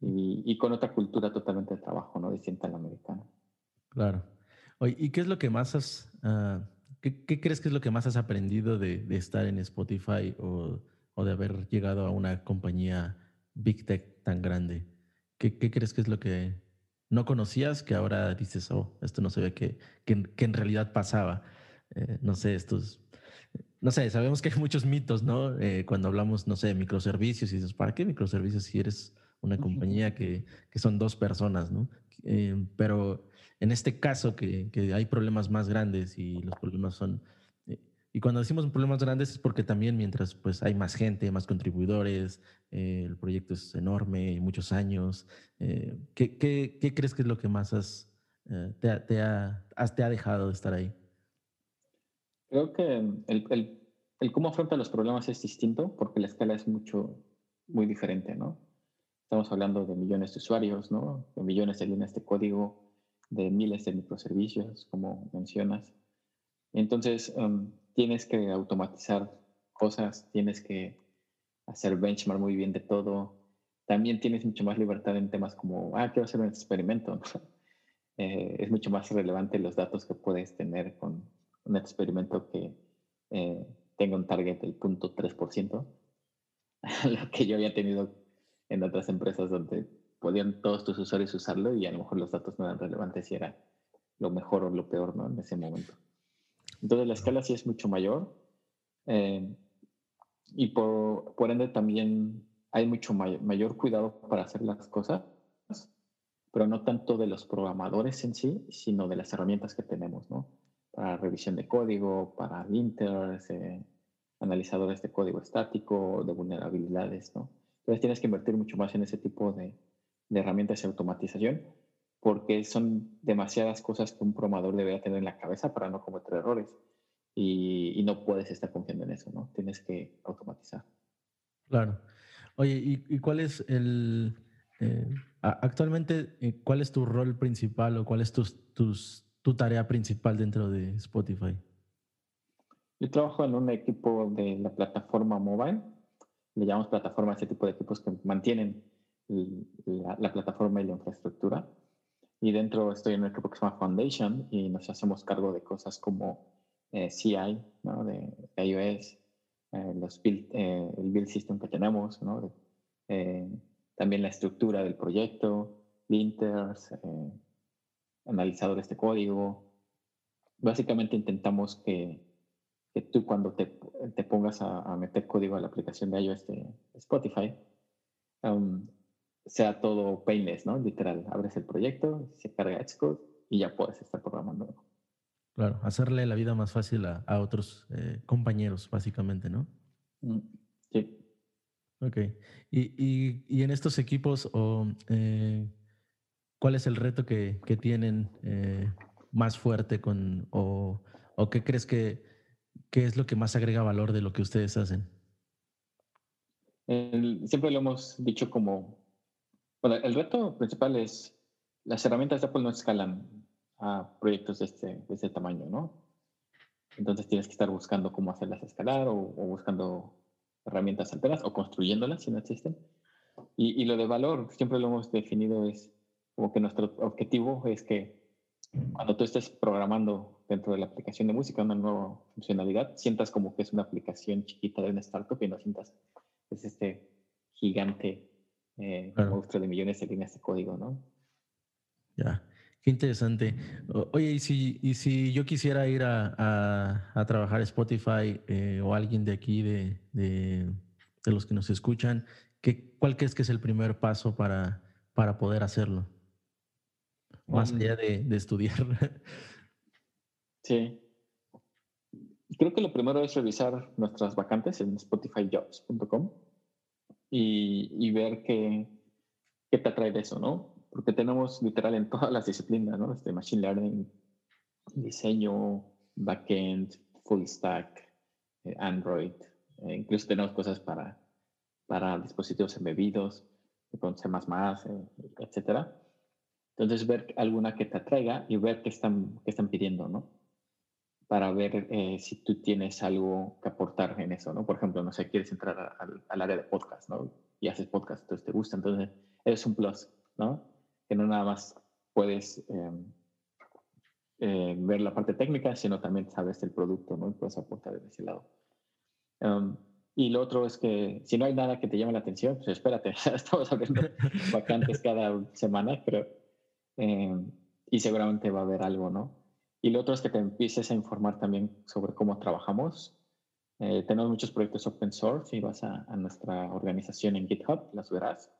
C: Y, con otra cultura totalmente de trabajo, ¿no? Distinta a la americana.
A: Claro. Oye, ¿y qué es lo que más has, uh, qué, qué, crees que es lo que más has aprendido de, de estar en Spotify o, o, de haber llegado a una compañía Big Tech tan grande? ¿Qué, crees que es lo que no conocías que ahora dices, oh, esto no sabía que, que, que en realidad pasaba? Eh, no sé, estos, no sé, sabemos que hay muchos mitos, ¿no? Eh, cuando hablamos, no sé, de microservicios y dices, ¿para qué microservicios si eres una compañía que, que son dos personas, ¿no? Eh, pero en este caso que, que, hay problemas más grandes y los problemas son y cuando decimos problemas grandes es porque también mientras pues hay más gente, más contribuidores, eh, el proyecto es enorme, muchos años, eh, ¿qué, qué, qué, crees que es lo que más has, eh, te, te, ha, te, ha, dejado de estar ahí?
C: Creo que el, el, el cómo afronta los problemas es distinto porque la escala es mucho, muy diferente, ¿no? Estamos hablando de millones de usuarios, ¿no? De millones de líneas de código, de miles de microservicios, como mencionas. Entonces, um, tienes que automatizar cosas, tienes que hacer benchmark muy bien de todo. También tienes mucho más libertad en temas como, ah, quiero hacer un experimento. Eh, es mucho más relevante los datos que puedes tener con un experimento que eh, tenga un target del 0.3%, lo que yo había tenido en otras empresas donde podían todos tus usuarios usarlo y a lo mejor los datos no eran relevantes si era lo mejor o lo peor ¿no? en ese momento. Entonces la escala sí es mucho mayor eh, y por, ende también hay mucho mayor cuidado para hacer las cosas, pero no tanto de los programadores en sí, sino de las herramientas que tenemos, ¿no? Para revisión de código, para linters, eh, analizadores de código estático, de vulnerabilidades, ¿no? Entonces tienes que invertir mucho más en ese tipo de, de herramientas de automatización porque son demasiadas cosas que un programador debería tener en la cabeza para no cometer errores y, no puedes estar confiando en eso, ¿no? Tienes que automatizar.
A: Claro. Oye, ¿y, cuál es el... Eh, actualmente, eh, cuál es tu rol principal o cuál es tu tarea principal dentro de Spotify?
C: Yo trabajo en un equipo de la plataforma mobile. Le llamamos plataforma a ese tipo de equipos que mantienen la, plataforma y la infraestructura. Y dentro estoy en se llama Foundation y nos hacemos cargo de cosas como eh, CI, ¿no? de, iOS, eh, los build, eh, el build system que tenemos, ¿no? también la estructura del proyecto, linters, analizadores de código. Básicamente intentamos que, que tú cuando te, te pongas a, a, meter código a la aplicación de iOS de Spotify, um, sea todo painless, ¿no? Literal, abres el proyecto, se carga Xcode y ya puedes estar programando.
A: Claro, hacerle la vida más fácil a, a otros eh, compañeros, básicamente, ¿no?
C: Mm, sí.
A: Ok. Y, y, y en estos equipos, eh, ¿cuál es el reto que, que tienen eh, más fuerte con, o, o qué crees que, qué es lo que más agrega valor de lo que ustedes hacen?
C: siempre lo hemos dicho como bueno, el reto principal es las herramientas de Apple no escalan a proyectos de este, de este tamaño, ¿no? Entonces tienes que estar buscando cómo hacerlas escalar o, buscando herramientas alternas o construyéndolas si no existen. Y, y, lo de valor, siempre lo hemos definido, es como que nuestro objetivo es que cuando tú estés programando dentro de la aplicación de música una nueva funcionalidad, sientas como que es una aplicación chiquita de una startup y no sientas es este gigante eh, monstruo de millones de líneas de código, ¿no?
A: Ya, qué interesante. Oye, y si, y si yo quisiera ir a, a, trabajar Spotify eh, o alguien de aquí, de, de, de, los que nos escuchan, ¿qué, ¿cuál crees que es el primer paso para, para poder hacerlo? Más mm. allá de, de estudiar.
C: Sí. Creo que lo primero es revisar nuestras vacantes en spotifyjobs.com y, ver qué, qué te atrae de eso, ¿no? Porque tenemos literal en todas las disciplinas, ¿no? Este machine learning, diseño, backend, full stack, eh, Android, eh, incluso tenemos cosas para, para dispositivos embebidos, con C++, eh, etcétera. Entonces, ver alguna que te atraiga y ver qué están, qué están pidiendo, ¿no? Para ver eh, si tú tienes algo que aportar en eso, ¿no? Por ejemplo, no sé, quieres entrar al, área de podcast, ¿no? Y haces podcast, entonces te gusta, entonces es un plus, ¿no? Que no nada más puedes em, eh, ver la parte técnica, sino también sabes el producto, ¿no? Y puedes aportar de ese lado. Em, y lo otro es que si no hay nada que te llame la atención, pues espérate, estamos abriendo vacantes cada semana, pero... Em, y seguramente va a haber algo, ¿no? Y lo otro es que te empieces a informar también sobre cómo trabajamos. Eh, tenemos muchos proyectos open source y vas a, nuestra organización en GitHub, las verás.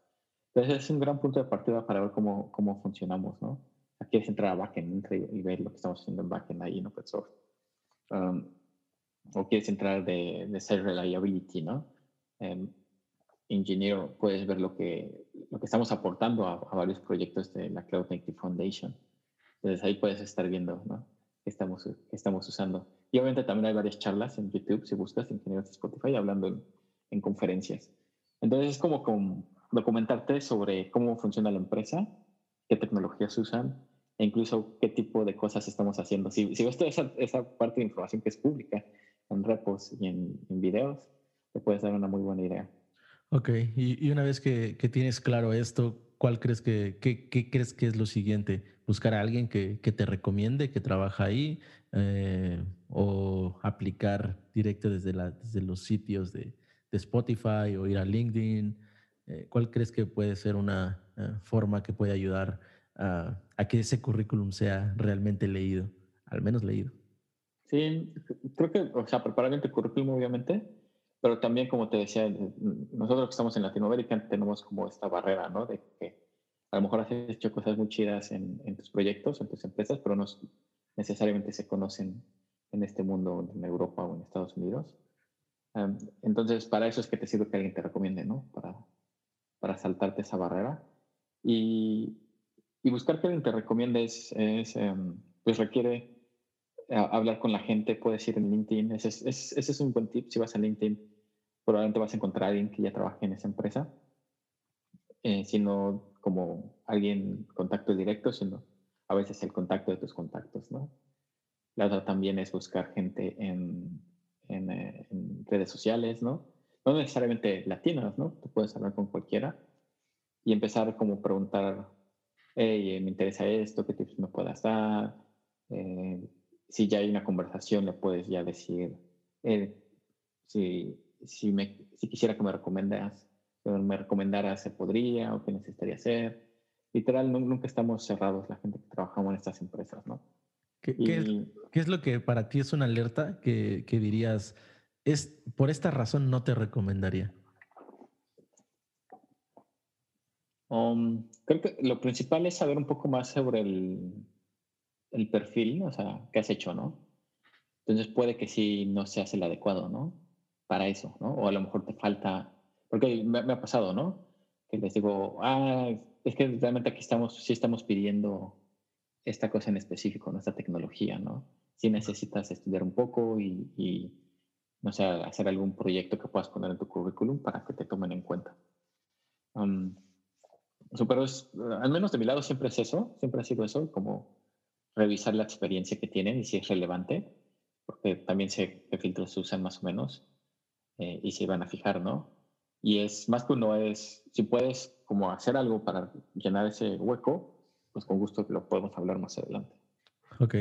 C: Entonces es un gran punto de partida para ver cómo, cómo funcionamos, ¿no? Aquí es entrar a backend y ver lo que estamos haciendo en backend ahí en open source. Um, o quieres entrar de, de ser reliability, ¿no? Um, ingeniero, puedes ver lo que, lo que estamos aportando a, a varios proyectos de la Cloud Native Foundation. Entonces ahí puedes estar viendo, ¿no? Que estamos, estamos usando. Y obviamente también hay varias charlas en YouTube, si buscas ingenieros de Spotify, hablando en, conferencias. Entonces es como, como documentarte sobre cómo funciona la empresa, qué tecnologías usan e incluso qué tipo de cosas estamos haciendo. Si, si ves toda esa, esa, parte de información que es pública en repos y en, en videos, te puedes dar una muy buena idea.
A: Ok, y, y una vez que, que, tienes claro esto, ¿cuál crees que, qué, qué crees que es lo siguiente? ¿Buscar a alguien que, que te recomiende, que trabaja ahí? Eh, ¿O aplicar directo desde, la, desde los sitios de, de Spotify o ir a LinkedIn? Eh, ¿Cuál crees que puede ser una eh, forma que puede ayudar a, a, que ese currículum sea realmente leído, al menos leído?
C: Sí, creo que, o sea, preparar el currículum obviamente, pero también, como te decía, nosotros que estamos en Latinoamérica tenemos como esta barrera, ¿no? De que a lo mejor has hecho cosas muy chidas en, en tus proyectos, en tus empresas, pero no necesariamente se conocen en este mundo, en Europa o en Estados Unidos. entonces, para eso es que te sirve que alguien te recomiende, ¿no? Para, para saltarte esa barrera. Y, y buscar que alguien te recomiende es, em, pues requiere eh, hablar con la gente, puedes ir en LinkedIn, ese es, ese es, un buen tip, si vas a LinkedIn, probablemente vas a encontrar a alguien que ya trabaje en esa empresa, eh, sino como alguien contacto directo, sino a veces el contacto de tus contactos, ¿no? La otra también es buscar gente en, en, eh, en redes sociales, ¿no? no necesariamente latinas, ¿no? Tú puedes hablar con cualquiera y empezar como preguntar, hey, me interesa esto, qué tips me puedas dar. Eh, si ya hay una conversación, le puedes ya decir, eh, si, si, me, si quisiera que me recomendas, me recomendaras, se podría o qué necesitaría hacer. Literal, nunca estamos cerrados la gente que trabajamos en estas empresas, ¿no?
A: ¿Qué, qué, es, ¿qué es, lo que para ti es una alerta que, que dirías? es por esta razón no te recomendaría?
C: Um, creo que lo principal es saber un poco más sobre el, el perfil, o sea, qué has hecho, ¿no? Entonces puede que sí no seas el adecuado, ¿no? Para eso, ¿no? O a lo mejor te falta, porque me, me ha pasado, ¿no? Que les digo, ah, es que realmente aquí estamos, sí estamos pidiendo esta cosa en específico, nuestra tecnología, ¿no? Sí necesitas estudiar un poco y, y no sé, hacer algún proyecto que puedas poner en tu currículum para que te tomen en cuenta. Um, pero es, al menos de mi lado siempre es eso, siempre ha sido eso, como revisar la experiencia que tienen y si es relevante, porque también sé qué filtros se usan más o menos eh, y se van a fijar, ¿no? Y es más que uno es, si puedes como hacer algo para llenar ese hueco, pues con gusto lo podemos hablar más adelante.
A: Ok.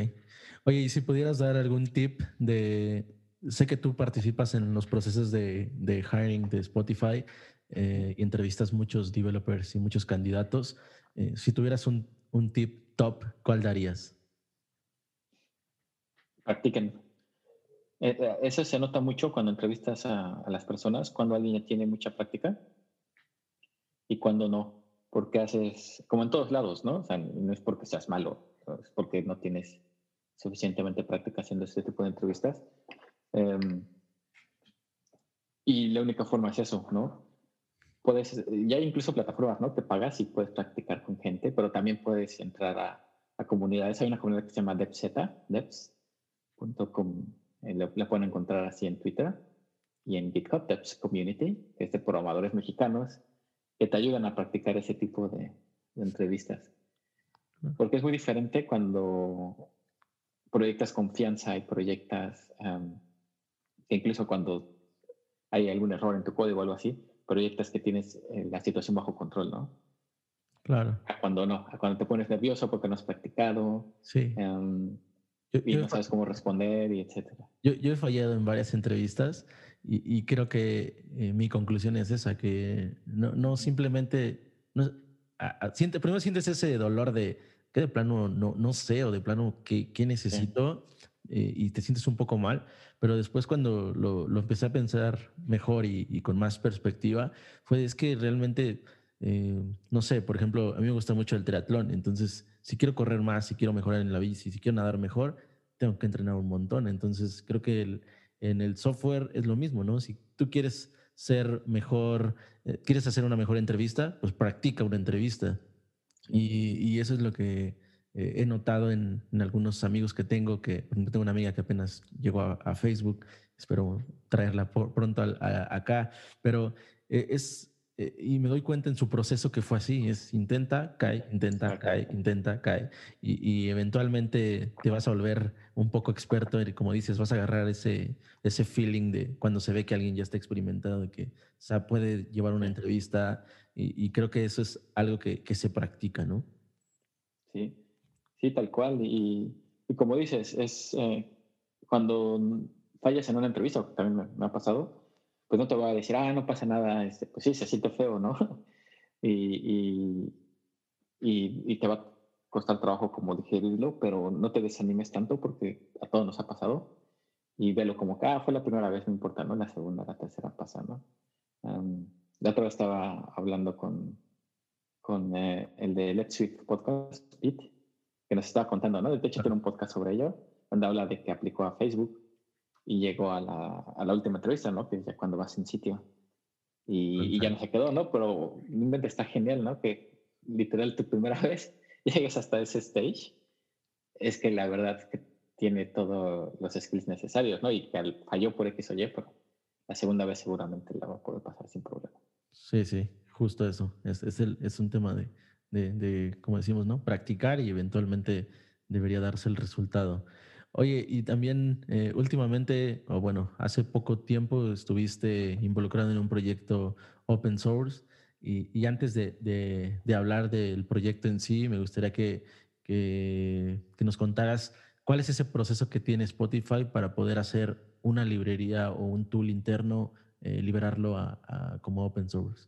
A: Oye, y si pudieras dar algún tip de sé que tú participas en los procesos de, de hiring de Spotify eh, entrevistas muchos developers y muchos candidatos. Eh, si tuvieras un, un, tip top, ¿cuál darías?
C: Practiquen. Eh, eso se nota mucho cuando entrevistas a, las personas, cuando alguien tiene mucha práctica y cuando no, porque haces, como en todos lados, ¿no? O sea, no es porque seas malo, es porque no tienes suficientemente práctica haciendo este tipo de entrevistas Em, y la única forma es eso, ¿no? Puedes, ya hay incluso plataformas, ¿no? Te pagas y puedes practicar con gente, pero también puedes entrar a, a comunidades. Hay una comunidad que se llama DevZ, devs.com, eh, la, pueden encontrar así en Twitter y en GitHub, Devs Community, que es de programadores mexicanos que te ayudan a practicar ese tipo de, de entrevistas. Porque es muy diferente cuando proyectas confianza y proyectas um, incluso cuando hay algún error en tu código o algo así, proyectas que tienes eh, la situación bajo control, ¿no?
A: Claro.
C: A cuando no, a cuando te pones nervioso porque no has practicado.
A: Sí.
C: Um, y no sabes cómo responder y etcétera.
A: Yo, yo, he fallado en varias entrevistas y, y creo que eh, mi conclusión es esa, que no, no simplemente, no, a, a, siente, primero sientes ese dolor de que de plano no, no sé o de plano qué, qué necesito sí. eh, y te sientes un poco mal, pero después cuando lo, lo empecé a pensar mejor y, y, con más perspectiva, fue es que realmente, eh, no sé, por ejemplo, a mí me gusta mucho el triatlón, entonces si quiero correr más, si quiero mejorar en la bici, si quiero nadar mejor, tengo que entrenar un montón. Entonces creo que el, en el software es lo mismo, ¿no? Si tú quieres ser mejor, eh, quieres hacer una mejor entrevista, pues practica una entrevista. Y, y eso es lo que eh, he notado en, algunos amigos que tengo, que tengo una amiga que apenas llegó a, Facebook, espero traerla pronto acá, pero eh, es, eh, y me doy cuenta en su proceso que fue así, es intenta, cae, intenta, cae, intenta, cae, y, eventualmente te vas a volver un poco experto, y como dices, vas a agarrar ese, ese feeling de cuando se ve que alguien ya está experimentado, de que o puede llevar una entrevista, y, creo que eso es algo que, que se practica, ¿no?
C: Sí, Sí, tal cual. Y, como dices, es eh, cuando fallas en una entrevista, también me, ha pasado, pues no te va a decir, ah, no pasa nada, este, pues sí, se siente feo, ¿no? y, y, te va a costar trabajo como digerirlo, pero no te desanimes tanto porque a todos nos ha pasado. Y velo como que, ah, fue la primera vez, no importa, ¿no? La segunda, la tercera pasa, ¿no? la otra vez estaba hablando con, con eh, el de Let's Sweet Podcast, Pete, que nos estaba contando, ¿no? De hecho, tiene un podcast sobre ello, donde habla de que aplicó a Facebook y llegó a la, a la última entrevista, ¿no? Que es ya cuando vas en sitio. Y, y, ya no se quedó, ¿no? Pero mente está genial, ¿no? Que literal tu primera vez llegues hasta ese stage. Es que la verdad es que tiene todos los skills necesarios, ¿no? Y que falló por X o Y, pero la segunda vez seguramente la va a poder pasar sin problema.
A: Sí, sí, justo eso. Es, es, el, es un tema de, de, como decimos, ¿no? Practicar y eventualmente debería darse el resultado. Oye, y también eh, últimamente, o bueno, hace poco tiempo estuviste involucrado en un proyecto open source y, antes de, hablar del proyecto en sí, me gustaría que, nos contaras cuál es ese proceso que tiene Spotify para poder hacer una librería o un tool interno, eh, liberarlo a, como open source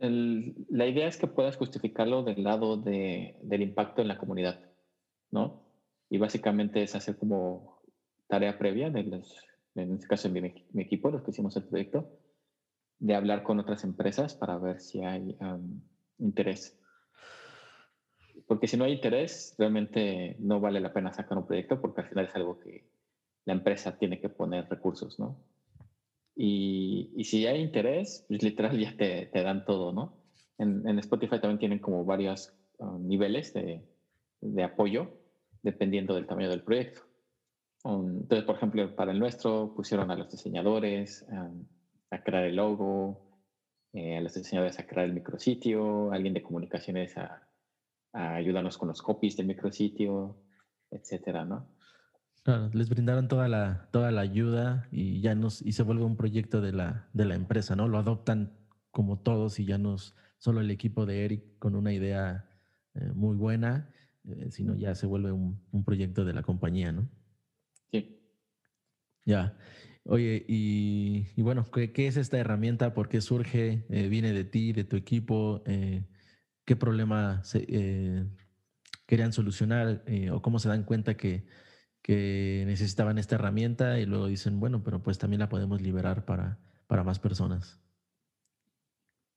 C: la idea es que puedas justificarlo del lado de, del impacto en la comunidad, ¿no? Y básicamente es hacer como tarea previa, de los, en este caso de mi, equipo, los que hicimos el proyecto, de hablar con otras empresas para ver si hay interés. Porque si no hay interés, realmente no vale la pena sacar un proyecto porque al final es algo que la empresa tiene que poner recursos, ¿no? Y, y, si hay interés, pues literal ya te, te dan todo, ¿no? En, en, Spotify también tienen como varios ah, niveles de, de, apoyo dependiendo del tamaño del proyecto. Entonces, por ejemplo, para el nuestro pusieron a los diseñadores a crear el logo, eh, a los diseñadores a crear el micrositio, alguien de comunicaciones a, a ayudarnos con los copies del micrositio, etcétera, ¿no?
A: Les brindaron toda la, toda la ayuda y ya nos, y se vuelve un proyecto de la, de la empresa, ¿no? Lo adoptan como todos y ya no es solo el equipo de Eric con una idea eh, muy buena, eh, sino ya se vuelve un, un, proyecto de la compañía, ¿no?
C: Sí.
A: Ya. Oye, y, y bueno, ¿qué, ¿qué, es esta herramienta? ¿Por qué surge? Eh, ¿Viene de ti, de tu equipo? ¿Qué problema se, querían solucionar? ¿O cómo se dan cuenta que que necesitaban esta herramienta y luego dicen, bueno, pero pues también la podemos liberar para, para más personas.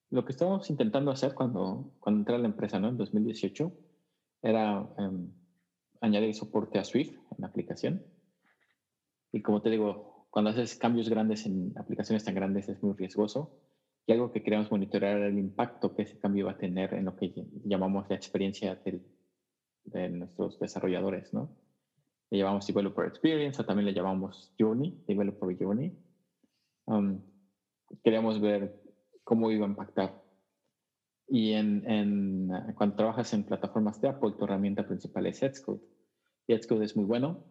C: Lo que estábamos intentando hacer cuando, cuando entré a la empresa, ¿no? En 2018, era em, añadir soporte a Swift en la aplicación. Y como te digo, cuando haces cambios grandes en aplicaciones tan grandes es muy riesgoso. Y algo que queríamos monitorear era el impacto que ese cambio va a tener en lo que llamamos la experiencia de nuestros desarrolladores, ¿no? le llamamos Developer Experience o también le llamamos Journey, Developer Journey. Um, queríamos ver cómo iba a impactar. Y en, en, cuando trabajas en plataformas de Apple, tu herramienta principal es Xcode. Y Xcode es muy bueno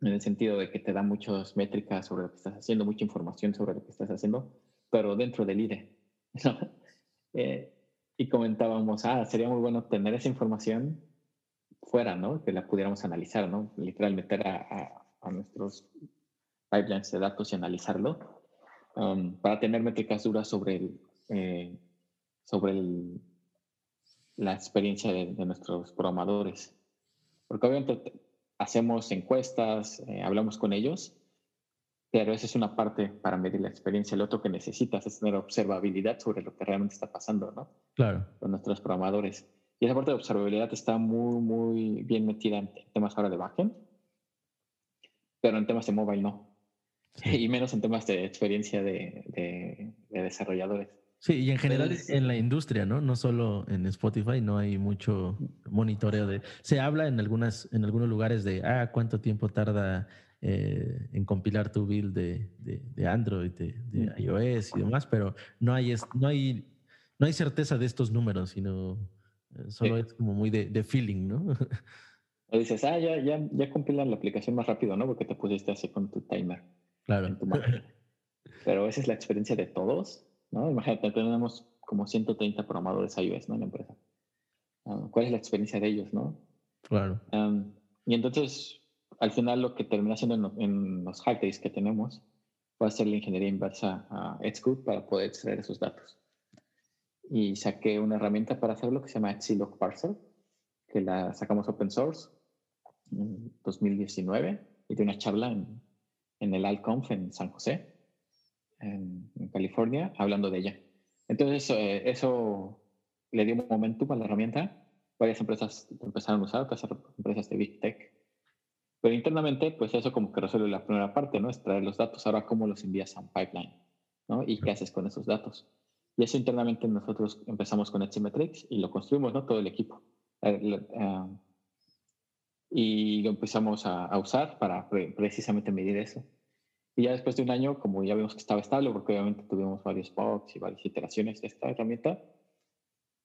C: en el sentido de que te da muchas métricas sobre lo que estás haciendo, mucha información sobre lo que estás haciendo, pero dentro del IDE. eh, y comentábamos, ah, sería muy bueno tener esa información fuera, ¿no? Que la pudiéramos analizar, ¿no? Literal, meter a, a, nuestros pipelines de datos y analizarlo um, para tener métricas duras sobre, el, eh, sobre el, la experiencia de, nuestros programadores. Porque obviamente hacemos encuestas, eh, hablamos con ellos, pero esa es una parte para medir la experiencia. Lo otro que necesitas es tener observabilidad sobre lo que realmente está pasando, ¿no?
A: Claro.
C: Con nuestros programadores. Y esa parte de observabilidad está muy, muy bien metida en temas ahora de backend, pero en temas de mobile no. Y menos en temas de experiencia de, de, desarrolladores.
A: Sí, y en general en la industria, ¿no? No solo en Spotify, no hay mucho monitoreo de... Se habla en, algunas, en algunos lugares de, ah, cuánto tiempo tarda eh, en compilar tu build de, de, Android, de, de, iOS y demás, pero no hay, no, hay, no hay certeza de estos números, sino eh, solo es como muy de, feeling, ¿no?
C: O dices, ah, ya, ya, ya compilan la aplicación más rápido, ¿no? Porque te pusiste así con tu timer.
A: Claro.
C: Pero esa es la experiencia de todos, ¿no? Imagínate, tenemos como 130 programadores iOS, ¿no? En la empresa. Ah, ¿Cuál es la experiencia de ellos, no?
A: Claro.
C: y entonces, al final, lo que termina haciendo en, los hack days que tenemos va a ser la ingeniería inversa a Xcode para poder extraer esos datos. Y saqué una herramienta para hacerlo que se llama Xilog Parser, que la sacamos open source en 2019 y de una charla en, en el Alconf en San José en, California, hablando de ella. Entonces, eh, eso le dio momentum a la herramienta. Varias empresas empezaron a usar, otras empresas de Big Tech. Pero internamente, pues eso como que resuelve la primera parte, ¿no? Extraer los datos. Ahora, ¿cómo los envías a un pipeline? ¿no? ¿Y qué haces con esos datos? Y eso internamente nosotros empezamos con Eximetrics y lo construimos, ¿no? Todo el equipo. Eh, eh, y lo empezamos a usar para precisamente medir eso. Y ya después de un año, como ya vimos que estaba estable, porque obviamente tuvimos varios bugs y varias iteraciones de esta herramienta,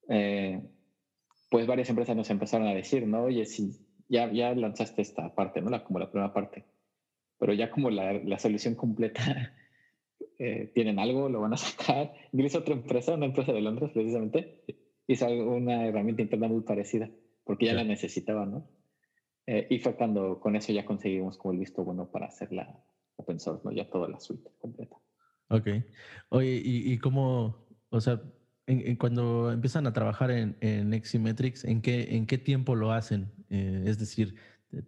C: eh, pues varias empresas nos empezaron a decir, ¿no? Oye, si ya, ya lanzaste esta parte, ¿no? La, como la primera parte, pero ya como la, la solución completa, eh, tienen algo, lo van a sacar. Incluso otra empresa, una empresa de Londres precisamente, hizo una herramienta interna muy parecida, porque ya la necesitaban, ¿no? Eh, y fue cuando con eso ya conseguimos como el visto bueno para hacer la, open source, ¿no? Ya toda la suite completa.
A: Ok. Oye, ¿y, y cómo, o sea, en, cuando empiezan a trabajar en, en Eximetrics, ¿en qué, ¿en qué tiempo lo hacen? Eh, es decir,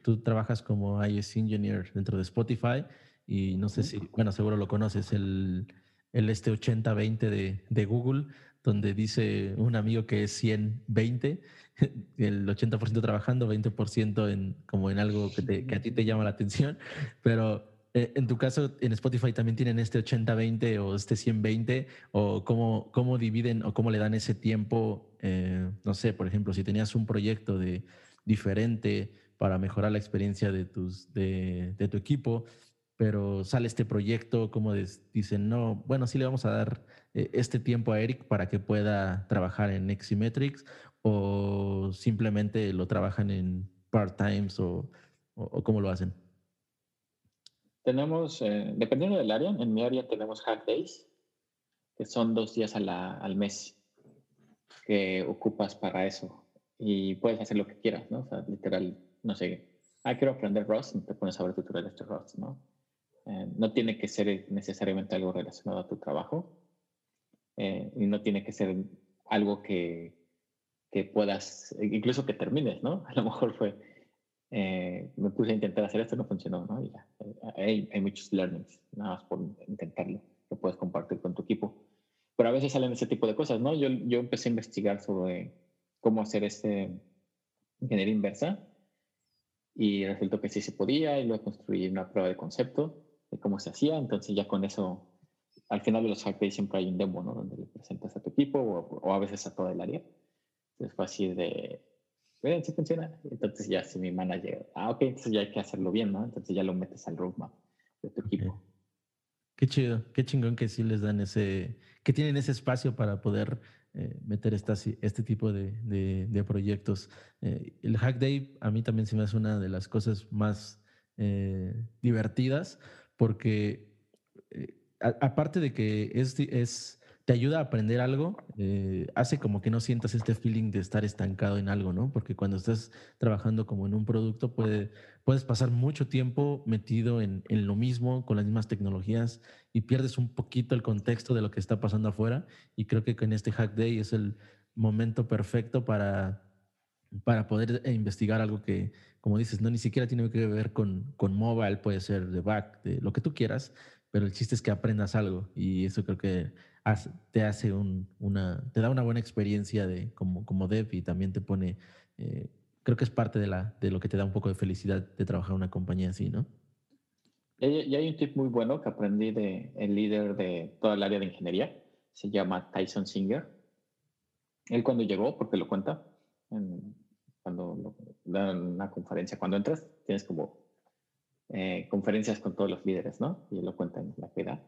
A: tú trabajas como iOS Engineer dentro de Spotify y no sé si, bueno, seguro lo conoces, el, el este 80-20 de, de Google, donde dice un amigo que es 100-20, el 80% trabajando, 20% en, como en algo que, que a ti te llama la atención, pero eh, en tu caso, en Spotify también tienen este 80-20 o este 100-20, o cómo, cómo dividen o cómo le dan ese tiempo, eh, no sé, por ejemplo, si tenías un proyecto de diferente para mejorar la experiencia de, tus, de, de tu equipo, pero sale este proyecto, como dicen, no, bueno, sí le vamos a dar eh, este tiempo a Eric para que pueda trabajar en Eximetrics, o simplemente lo trabajan en part-times, o cómo lo hacen.
C: Tenemos, eh, dependiendo del área, en mi área tenemos Hack Days, que son dos días al mes que ocupas para eso. Y puedes hacer lo que quieras, ¿no? O sea, literal, no sé, ah, quiero aprender Rust, y te pones a ver tutoriales de Rust, ¿no? Eh, no tiene que ser necesariamente algo relacionado a tu trabajo eh, y no tiene que ser algo que, que puedas, incluso que termines, ¿no? A lo mejor fue, eh, me puse a intentar hacer esto, no funcionó, ¿no? ya, eh, hay, muchos learnings, nada más por intentarlo, lo puedes compartir con tu equipo. Pero a veces salen ese tipo de cosas, ¿no? Yo, yo empecé a investigar sobre cómo hacer este ingeniería inversa y resultó que sí se podía y luego construí una prueba de concepto de cómo se hacía, entonces ya con eso, al final de los hack siempre hay un demo, ¿no? Donde le presentas a tu equipo o, o a veces a toda el área. Entonces fue así de, Bien, sí funciona. Entonces ya si mi manager, ah, ok, entonces ya hay que hacerlo bien, ¿no? Entonces ya lo metes al roadmap de tu equipo.
A: Qué chido, qué chingón que sí les dan ese, que tienen ese espacio para poder eh, meter estas, este tipo de, de, proyectos. Eh, el Hack Day a mí también se me hace una de las cosas más eh, divertidas porque aparte de que es, es te ayuda a aprender algo, eh, hace como que no sientas este feeling de estar estancado en algo, ¿no? Porque cuando estás trabajando como en un producto, puede, puedes pasar mucho tiempo metido en, en, lo mismo, con las mismas tecnologías, y pierdes un poquito el contexto de lo que está pasando afuera. Y creo que con este Hack Day es el momento perfecto para, para poder eh, investigar algo que, como dices, no ni siquiera tiene que ver con, con mobile, puede ser de back, de lo que tú quieras, pero el chiste es que aprendas algo, y eso creo que te hace un, una, te da una buena experiencia de, como, como dev y también te pone, eh, creo que es parte de, la, de lo que te da un poco de felicidad de trabajar en una compañía así, ¿no?
C: Y hay, un tip muy bueno que aprendí de el líder de toda el área de ingeniería. se llama Tyson Singer. Él cuando llegó, porque lo cuenta, cuando dan una conferencia, cuando entras, tienes como eh, conferencias con todos los líderes, ¿no? Y él lo cuenta en la piedad.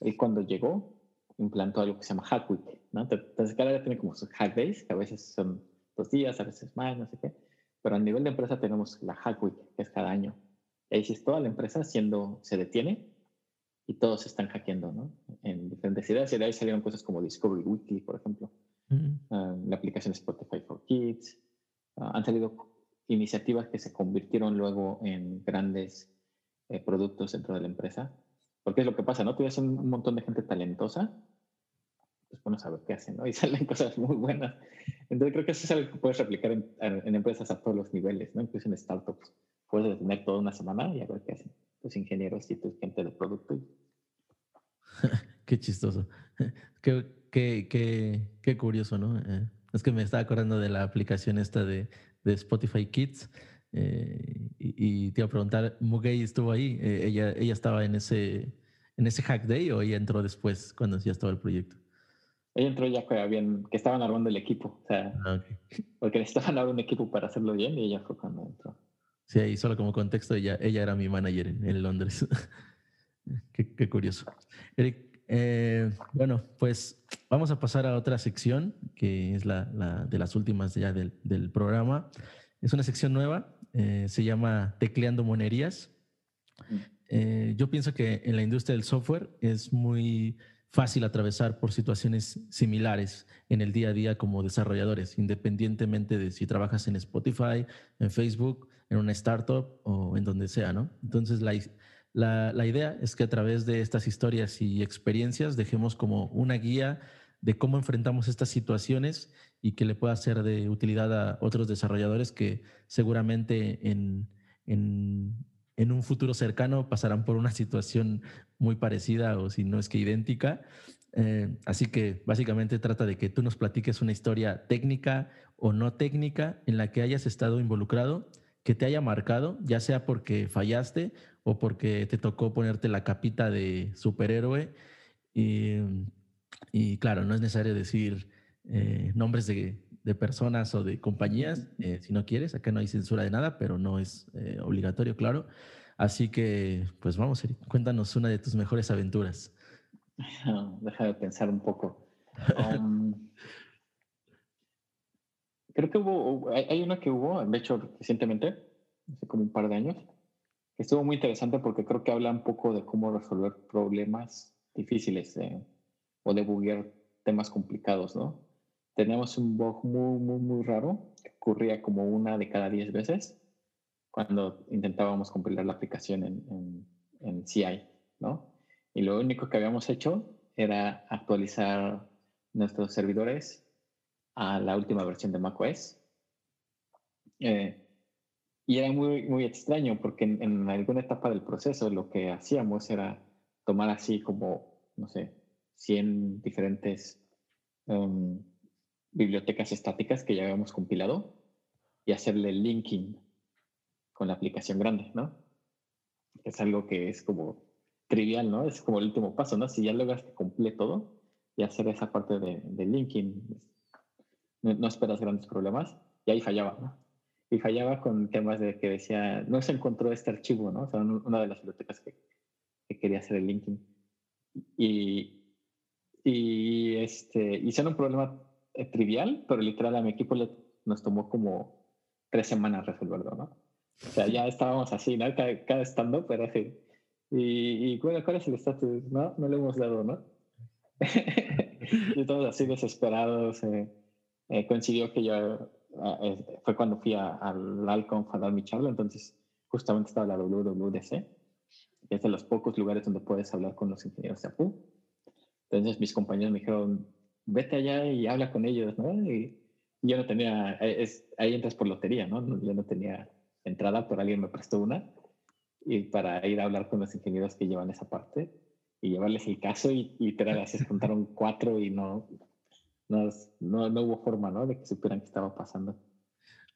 C: Él cuando llegó, implantó algo que se llama Hack Week, ¿no? Día tiene como sus Hack Days, que a veces son dos días, a veces más, no sé qué. Pero a nivel de empresa tenemos la Hack Week, que es cada año. Y ahí sí es toda la empresa siendo, se detiene y todos están hackeando, ¿no? En diferentes ideas. Y de ahí salieron cosas como Discovery Weekly, por ejemplo. Ah, la aplicación Spotify for Kids. Ah, han salido iniciativas que se convirtieron luego en grandes eh, productos dentro de la empresa. Porque es lo que pasa, ¿no? Tú ves un, montón de gente talentosa, pues bueno, saber qué hacen, ¿no? Y salen cosas muy buenas. Entonces creo que eso es algo que puedes replicar en, en empresas a todos los niveles, ¿no? Incluso en startups. Puedes tener toda una semana y a ver qué hacen tus ingenieros y tu gente de producto.
A: qué chistoso. Qué, qué, qué, qué curioso, ¿no? Eh, es que me estaba acordando de la aplicación esta de, de Spotify Kids. Eh, y, te iba a preguntar, Mugay estuvo ahí, eh, ella, ella estaba en ese, en ese hack day o ella entró después cuando ya estaba el proyecto?
C: Ella entró ya que, habían, que estaban armando el equipo, o sea, ah, porque estaban armando un equipo para hacerlo bien y ella fue cuando entró.
A: Sí, ahí solo como contexto, ella, ella era mi manager en, Londres. qué, curioso. Eric, eh, bueno, pues vamos a pasar a otra sección, que es la, la de las últimas ya del, del, programa. Es una sección nueva, eh, se llama Tecleando Monerías. Mm. Eh, yo pienso que en la industria del software es muy fácil atravesar por situaciones similares en el día a día como desarrolladores, independientemente de si trabajas en Spotify, en Facebook, en una startup o en donde sea, ¿no? Entonces, la, la, la idea es que a través de estas historias y experiencias dejemos como una guía de cómo enfrentamos estas situaciones y que le pueda ser de utilidad a otros desarrolladores que seguramente en, en, en un futuro cercano pasarán por una situación muy parecida o si no es que idéntica. Eh, así que básicamente trata de que tú nos platiques una historia técnica o no técnica en la que hayas estado involucrado, que te haya marcado, ya sea porque fallaste o porque te tocó ponerte la capita de superhéroe. Y, y claro, no es necesario decir eh, nombres de, de, personas o de compañías, eh, si no quieres, acá no hay censura de nada, pero no es obligatorio, claro. Así que, pues vamos, Eric, cuéntanos una de tus mejores aventuras.
C: Deja de pensar un poco. Um, creo que hubo, hay una que hubo, de hecho, recientemente, hace como un par de años, que estuvo muy interesante porque creo que habla un poco de cómo resolver problemas difíciles eh, o debuguear temas complicados, ¿no? Teníamos un bug muy, muy, muy raro que ocurría como una de cada diez veces cuando intentábamos compilar la aplicación en, en, CI, ¿no? Y lo único que habíamos hecho era actualizar nuestros servidores a la última versión de macOS. Eh, y era muy, muy extraño porque en, alguna etapa del proceso lo que hacíamos era tomar así como, no sé, 100 diferentes em, bibliotecas estáticas que ya habíamos compilado y hacerle linking con la aplicación grande, ¿no? Es algo que es como trivial, ¿no? Es como el último paso, ¿no? Si ya logras que cumple todo y hacer esa parte de, linking, no, esperas grandes problemas y ahí fallaba, ¿no? Y fallaba con temas de que decía, no se encontró este archivo, ¿no? O sea, una de las bibliotecas que, que quería hacer el linking. Y, y este, hicieron un problema eh, trivial, pero literal a mi equipo le, nos tomó como tres semanas resolverlo, ¿no? O sea, ya estábamos así, ¿no? Cada, cada estando, pero así. Y, y bueno, ¿cuál es el estatus? No, no le hemos dado, ¿no? y todos así desesperados. Eh, eh, coincidió que yo, eh, fue cuando fui al Alconf a dar mi charla, entonces justamente estaba la WWDC, que es de los pocos lugares donde puedes hablar con los ingenieros de APU. Entonces mis compañeros me dijeron, vete allá y habla con ellos, ¿no? Y yo no tenía, es, ahí entras por lotería, ¿no? Yo no tenía entrada, pero alguien me prestó una y para ir a hablar con los ingenieros que llevan esa parte y llevarles el caso y, y se contaron cuatro y no, no, no, hubo forma, ¿no? De que supieran qué estaba pasando.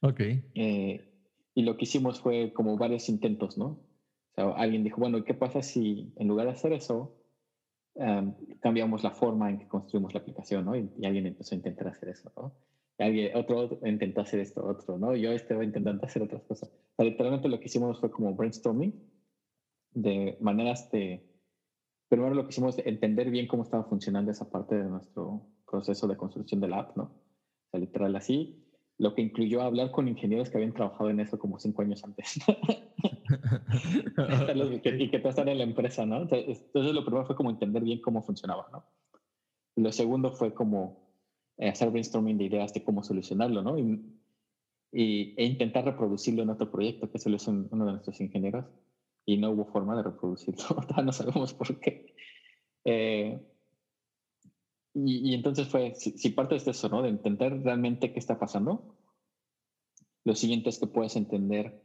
A: Ok.
C: Eh, y lo que hicimos fue como varios intentos, ¿no? O sea, alguien dijo, bueno, ¿qué pasa si en lugar de hacer eso, em, cambiamos la forma en que construimos la aplicación, ¿no? Y, alguien empezó a intentar hacer eso, ¿no? Y alguien, otro intentó hacer esto, otro, ¿no? Yo estaba intentando hacer otras cosas. literalmente lo que hicimos fue como brainstorming de maneras de... Primero lo que hicimos es entender bien cómo estaba funcionando esa parte de nuestro proceso de construcción del app, ¿no? O sea, literal así lo que incluyó hablar con ingenieros que habían trabajado en eso como cinco años antes. y que están en la empresa, ¿no? Entonces, lo primero fue como entender bien cómo funcionaba, ¿no? lo segundo fue como eh, hacer brainstorming de ideas de cómo solucionarlo, ¿no? Y, e intentar reproducirlo en otro proyecto, que se lo hizo uno de nuestros ingenieros, y no hubo forma de reproducirlo, no sabemos por qué. Eh, y, entonces fue, si, parte de eso, ¿no? De entender realmente qué está pasando, lo siguiente es que puedes entender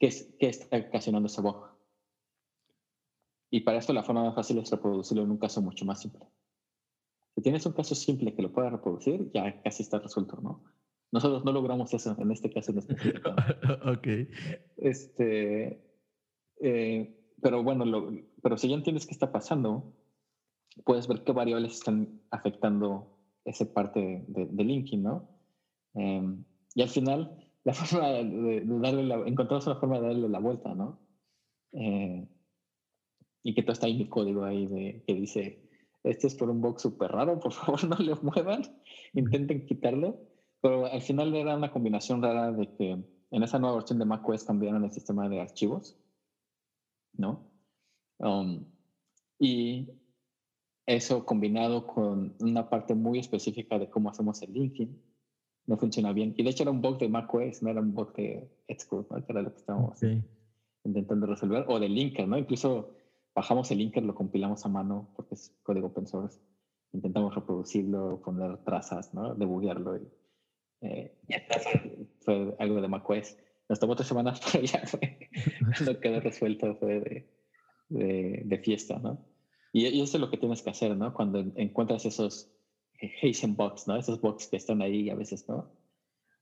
C: qué, es, qué está ocasionando esa bug. Y para esto la forma más fácil es reproducirlo en un caso mucho más simple. Si tienes un caso simple que lo pueda reproducir, ya casi está resuelto, ¿no? Nosotros no logramos eso en este caso en específico.
A: ok.
C: Este, eh, pero bueno, lo, pero si ya entiendes qué está pasando, puedes ver qué variables están afectando esa parte de, de, linking, ¿no? Em, y al final, la forma de, darle la, encontramos una forma de darle la vuelta, ¿no? Eh, y que todo está ahí mi código ahí de, que dice, este es por un bug súper raro, por favor no lo muevan, intenten quitarlo. Pero al final era una combinación rara de que en esa nueva versión de macOS cambiaron el sistema de archivos, ¿no? Um, y eso combinado con una parte muy específica de cómo hacemos el linking, no funciona bien. Y de hecho era un bug de macOS, no era un bug de Xcode, ¿no? que era lo que estábamos intentando resolver, o de linker, ¿no? Incluso bajamos el linker, lo compilamos a mano porque es código open source. Intentamos reproducirlo, poner trazas, ¿no? Debuguearlo. Y, eh, fue, algo de macOS. Nos tomó tres semanas, pero ya fue, no quedó resuelto, fue de, de, de fiesta, ¿no? Y, eso es lo que tienes que hacer, ¿no? Cuando encuentras esos Hazen box, ¿no? Esos box que están ahí y a veces no.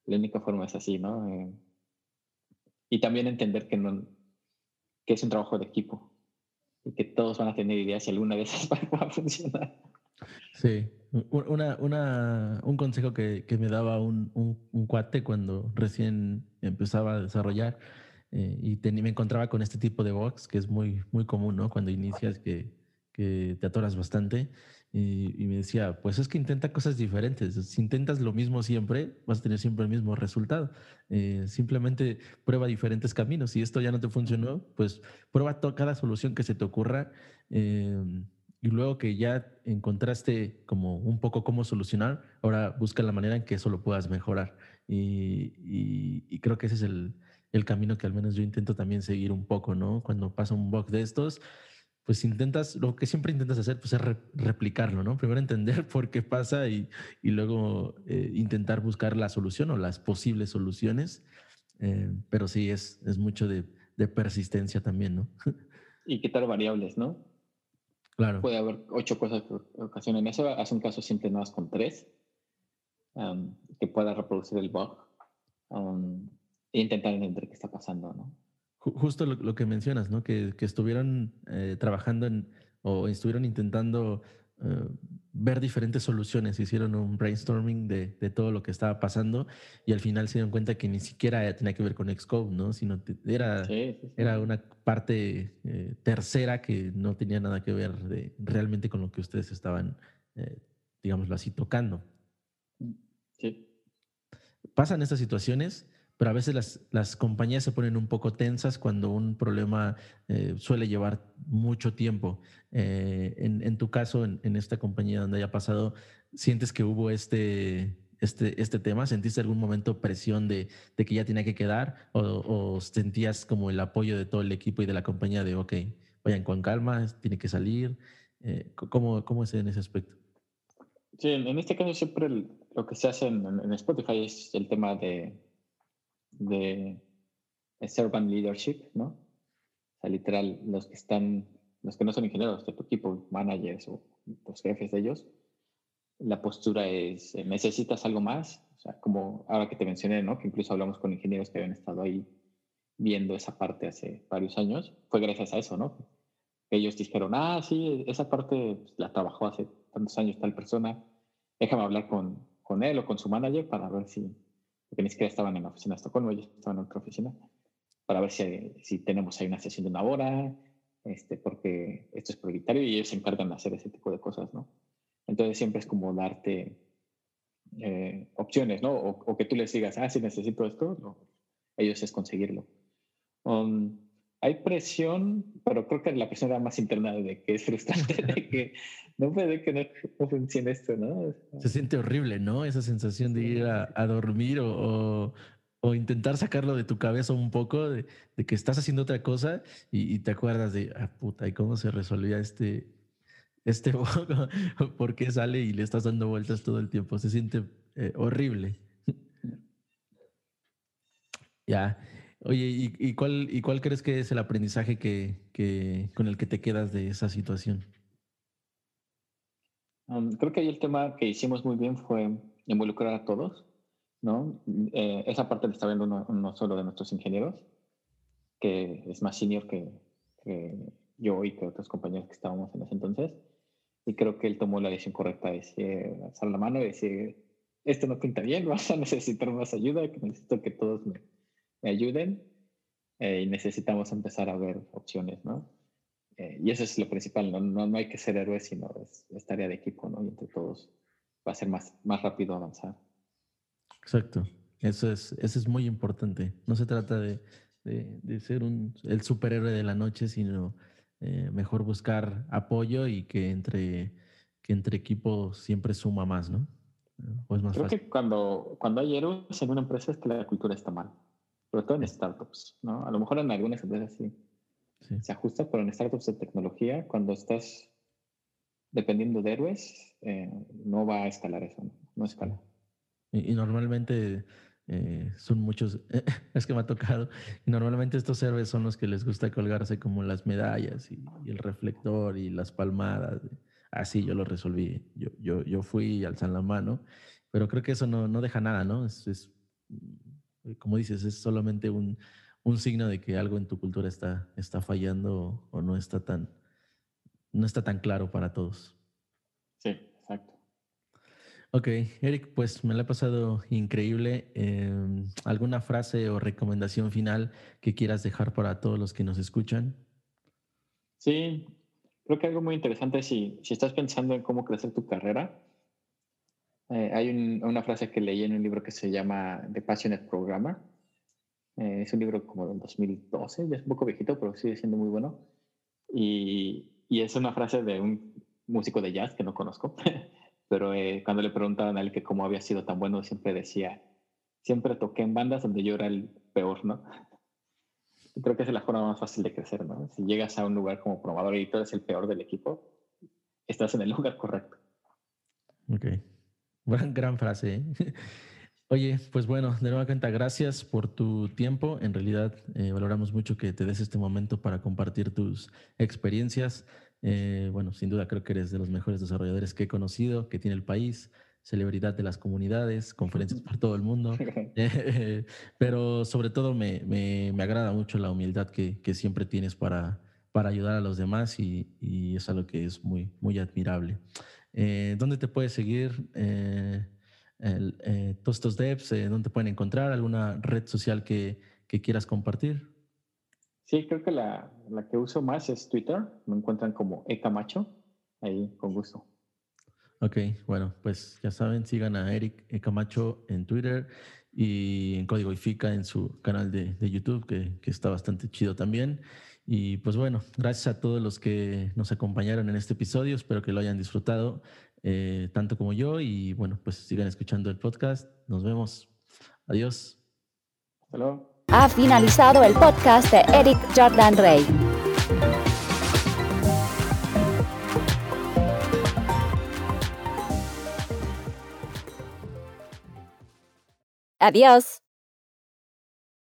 C: La única forma es así, ¿no? Eh, y también entender que, no, que es un trabajo de equipo y que todos van a tener ideas y alguna de esas va a funcionar.
A: Sí, una, una, un consejo que, que me daba un, un, cuate cuando recién empezaba a desarrollar eh, y me encontraba con este tipo de box que es muy, muy común, ¿no? Cuando inicias que que te atoras bastante. Y, me decía, pues es que intenta cosas diferentes. Si intentas lo mismo siempre, vas a tener siempre el mismo resultado. Eh, simplemente prueba diferentes caminos. Si esto ya no te funcionó, pues prueba cada solución que se te ocurra. Eh, y luego que ya encontraste como un poco cómo solucionar, ahora busca la manera en que eso lo puedas mejorar. Y, y creo que ese es el, el, camino que al menos yo intento también seguir un poco, ¿no? Cuando pasa un bug de estos, pues intentas, lo que siempre intentas hacer, pues es replicarlo, ¿no? Primero entender por qué pasa y, y luego eh, intentar buscar la solución o las posibles soluciones. Eh, pero sí, es, es mucho de, de, persistencia también, ¿no?
C: y quitar variables, ¿no?
A: Claro.
C: Puede haber ocho cosas que ocasionen eso. Haz un caso simple más con tres, um, que pueda reproducir el bug um, e intentar entender qué está pasando, ¿no?
A: Justo lo, que mencionas, ¿no? Que, que estuvieron eh, trabajando en, o estuvieron intentando eh, ver diferentes soluciones, hicieron un brainstorming de, de, todo lo que estaba pasando y al final se dieron cuenta que ni siquiera tenía que ver con Xcode, ¿no? Sino era, era una parte eh, tercera que no tenía nada que ver de, realmente con lo que ustedes estaban, digámoslo así, tocando.
C: Sí.
A: Pasan estas situaciones pero a veces las, las, compañías se ponen un poco tensas cuando un problema eh, suele llevar mucho tiempo. Eh, en, en, tu caso, en, en, esta compañía donde haya pasado, ¿sientes que hubo este, este, este tema? ¿Sentiste algún momento presión de, de que ya tenía que quedar? O, ¿O, sentías como el apoyo de todo el equipo y de la compañía de, ok, vayan con calma, tiene que salir? Eh, ¿cómo, ¿Cómo es en ese aspecto?
C: Sí, en este caso siempre lo que se hace en, en Spotify es el tema de de servant leadership, ¿no? O sea, literal, los que están, los que no son ingenieros de tu equipo, managers o los jefes de ellos, la postura es, eh, ¿necesitas algo más? O sea, como ahora que te mencioné, ¿no? Que incluso hablamos con ingenieros que habían estado ahí viendo esa parte hace varios años, fue gracias a eso, ¿no? ellos dijeron, ah, sí, esa parte pues, la trabajó hace tantos años tal persona, déjame hablar con, con él o con su manager para ver si, porque ni siquiera estaban en la oficina de Estocolmo, ellos estaban en otra oficina, para ver si, si tenemos ahí una sesión de una hora, este, porque esto es prioritario y ellos se encargan de hacer ese tipo de cosas, ¿no? Entonces siempre es como darte eh, opciones, ¿no? O, que tú les digas, ah, si necesito esto, ellos es conseguirlo. Um, hay presión, pero creo que la presión era más interna de que es frustrante, de que no puede que no, funcione esto, ¿no?
A: Se siente horrible, ¿no? Esa sensación de ir a, dormir o, o, intentar sacarlo de tu cabeza un poco, de, que estás haciendo otra cosa y, te acuerdas de, ah, puta, ¿y cómo se resolvía este, este ¿Por qué sale y le estás dando vueltas todo el tiempo? Se siente eh, horrible. ya. Oye, ¿y, cuál, ¿y cuál crees que es el aprendizaje que, con el que te quedas de esa situación?
C: Um, creo que ahí el tema que hicimos muy bien fue involucrar a todos, ¿no? Eh, esa parte la está viendo uno, solo de nuestros ingenieros, que es más senior que, yo y que otros compañeros que estábamos en ese entonces. Y creo que él tomó la decisión correcta de alzar la mano y decir, esto no pinta bien, vas a necesitar más ayuda, que necesito que todos me, me ayuden eh, y necesitamos empezar a ver opciones, ¿no? Eh, y eso es lo principal, ¿no? No, no hay que ser héroes, sino es, tarea de equipo, ¿no? Y entre todos va a ser más, más rápido avanzar.
A: Exacto, eso es, eso es muy importante. No se trata de, de, de ser un, el superhéroe de la noche, sino eh, mejor buscar apoyo y que entre, que entre equipos siempre suma más, ¿no?
C: O es más Creo que cuando, cuando hay héroes en una empresa es que la cultura está mal sobre todo en startups, ¿no? A lo mejor en algunas empresas sí, se ajusta, pero en startups de tecnología, cuando estás dependiendo de héroes, eh, no va a escalar eso, no, escala.
A: Y, normalmente eh, son muchos, es que me ha tocado, y normalmente estos héroes son los que les gusta colgarse como las medallas y, el reflector y las palmadas. Así ah, yo lo resolví, yo, yo, yo fui alzan la mano, pero creo que eso no, no deja nada, ¿no? Es, es como dices, es solamente un, signo de que algo en tu cultura está, está fallando o no está tan, no está tan claro para todos.
C: Sí, exacto.
A: Ok, Eric, pues me la he pasado increíble. Em, ¿Alguna frase o recomendación final que quieras dejar para todos los que nos escuchan?
C: Sí, creo que algo muy interesante si, si estás pensando en cómo crecer tu carrera, eh, hay una frase que leí en un libro que se llama The Passionate Programmer. Eh, es un libro como del 2012, ya es un poco viejito, pero sigue siendo muy bueno. Y, y es una frase de un músico de jazz que no conozco, pero eh, cuando le preguntaban a él que cómo había sido tan bueno, siempre decía, siempre toqué en bandas donde yo era el peor, ¿no? Creo que es la forma más fácil de crecer, ¿no? Si llegas a un lugar como probador y tú eres el peor del equipo, estás en el lugar correcto.
A: Ok. Gran, gran frase. ¿eh? Oye, pues bueno, de nueva cuenta, gracias por tu tiempo. En realidad, eh, valoramos mucho que te des este momento para compartir tus experiencias. Eh, bueno, sin duda creo que eres de los mejores desarrolladores que he conocido, que tiene el país, celebridad de las comunidades, conferencias por todo el mundo. pero sobre todo me, me, me, agrada mucho la humildad que, que siempre tienes para, para ayudar a los demás y, y es algo que es muy, muy admirable. Eh, ¿Dónde te puedes seguir? Eh, eh, todos estos devs, ¿dónde te pueden encontrar? ¿Alguna red social que, que, quieras compartir?
C: Sí, creo que la, la, que uso más es Twitter. Me encuentran como Ecamacho. Ahí, con gusto.
A: Ok, bueno, pues ya saben, sigan a Eric Ecamacho en Twitter y en Código IFICA en su canal de, de YouTube, que, que, está bastante chido también. Y pues bueno, gracias a todos los que nos acompañaron en este episodio. Espero que lo hayan disfrutado eh, tanto como yo. Y bueno, pues sigan escuchando el podcast. Nos vemos. Adiós.
C: Hasta
B: Ha finalizado el podcast de Eric Jordan Rey. Adiós.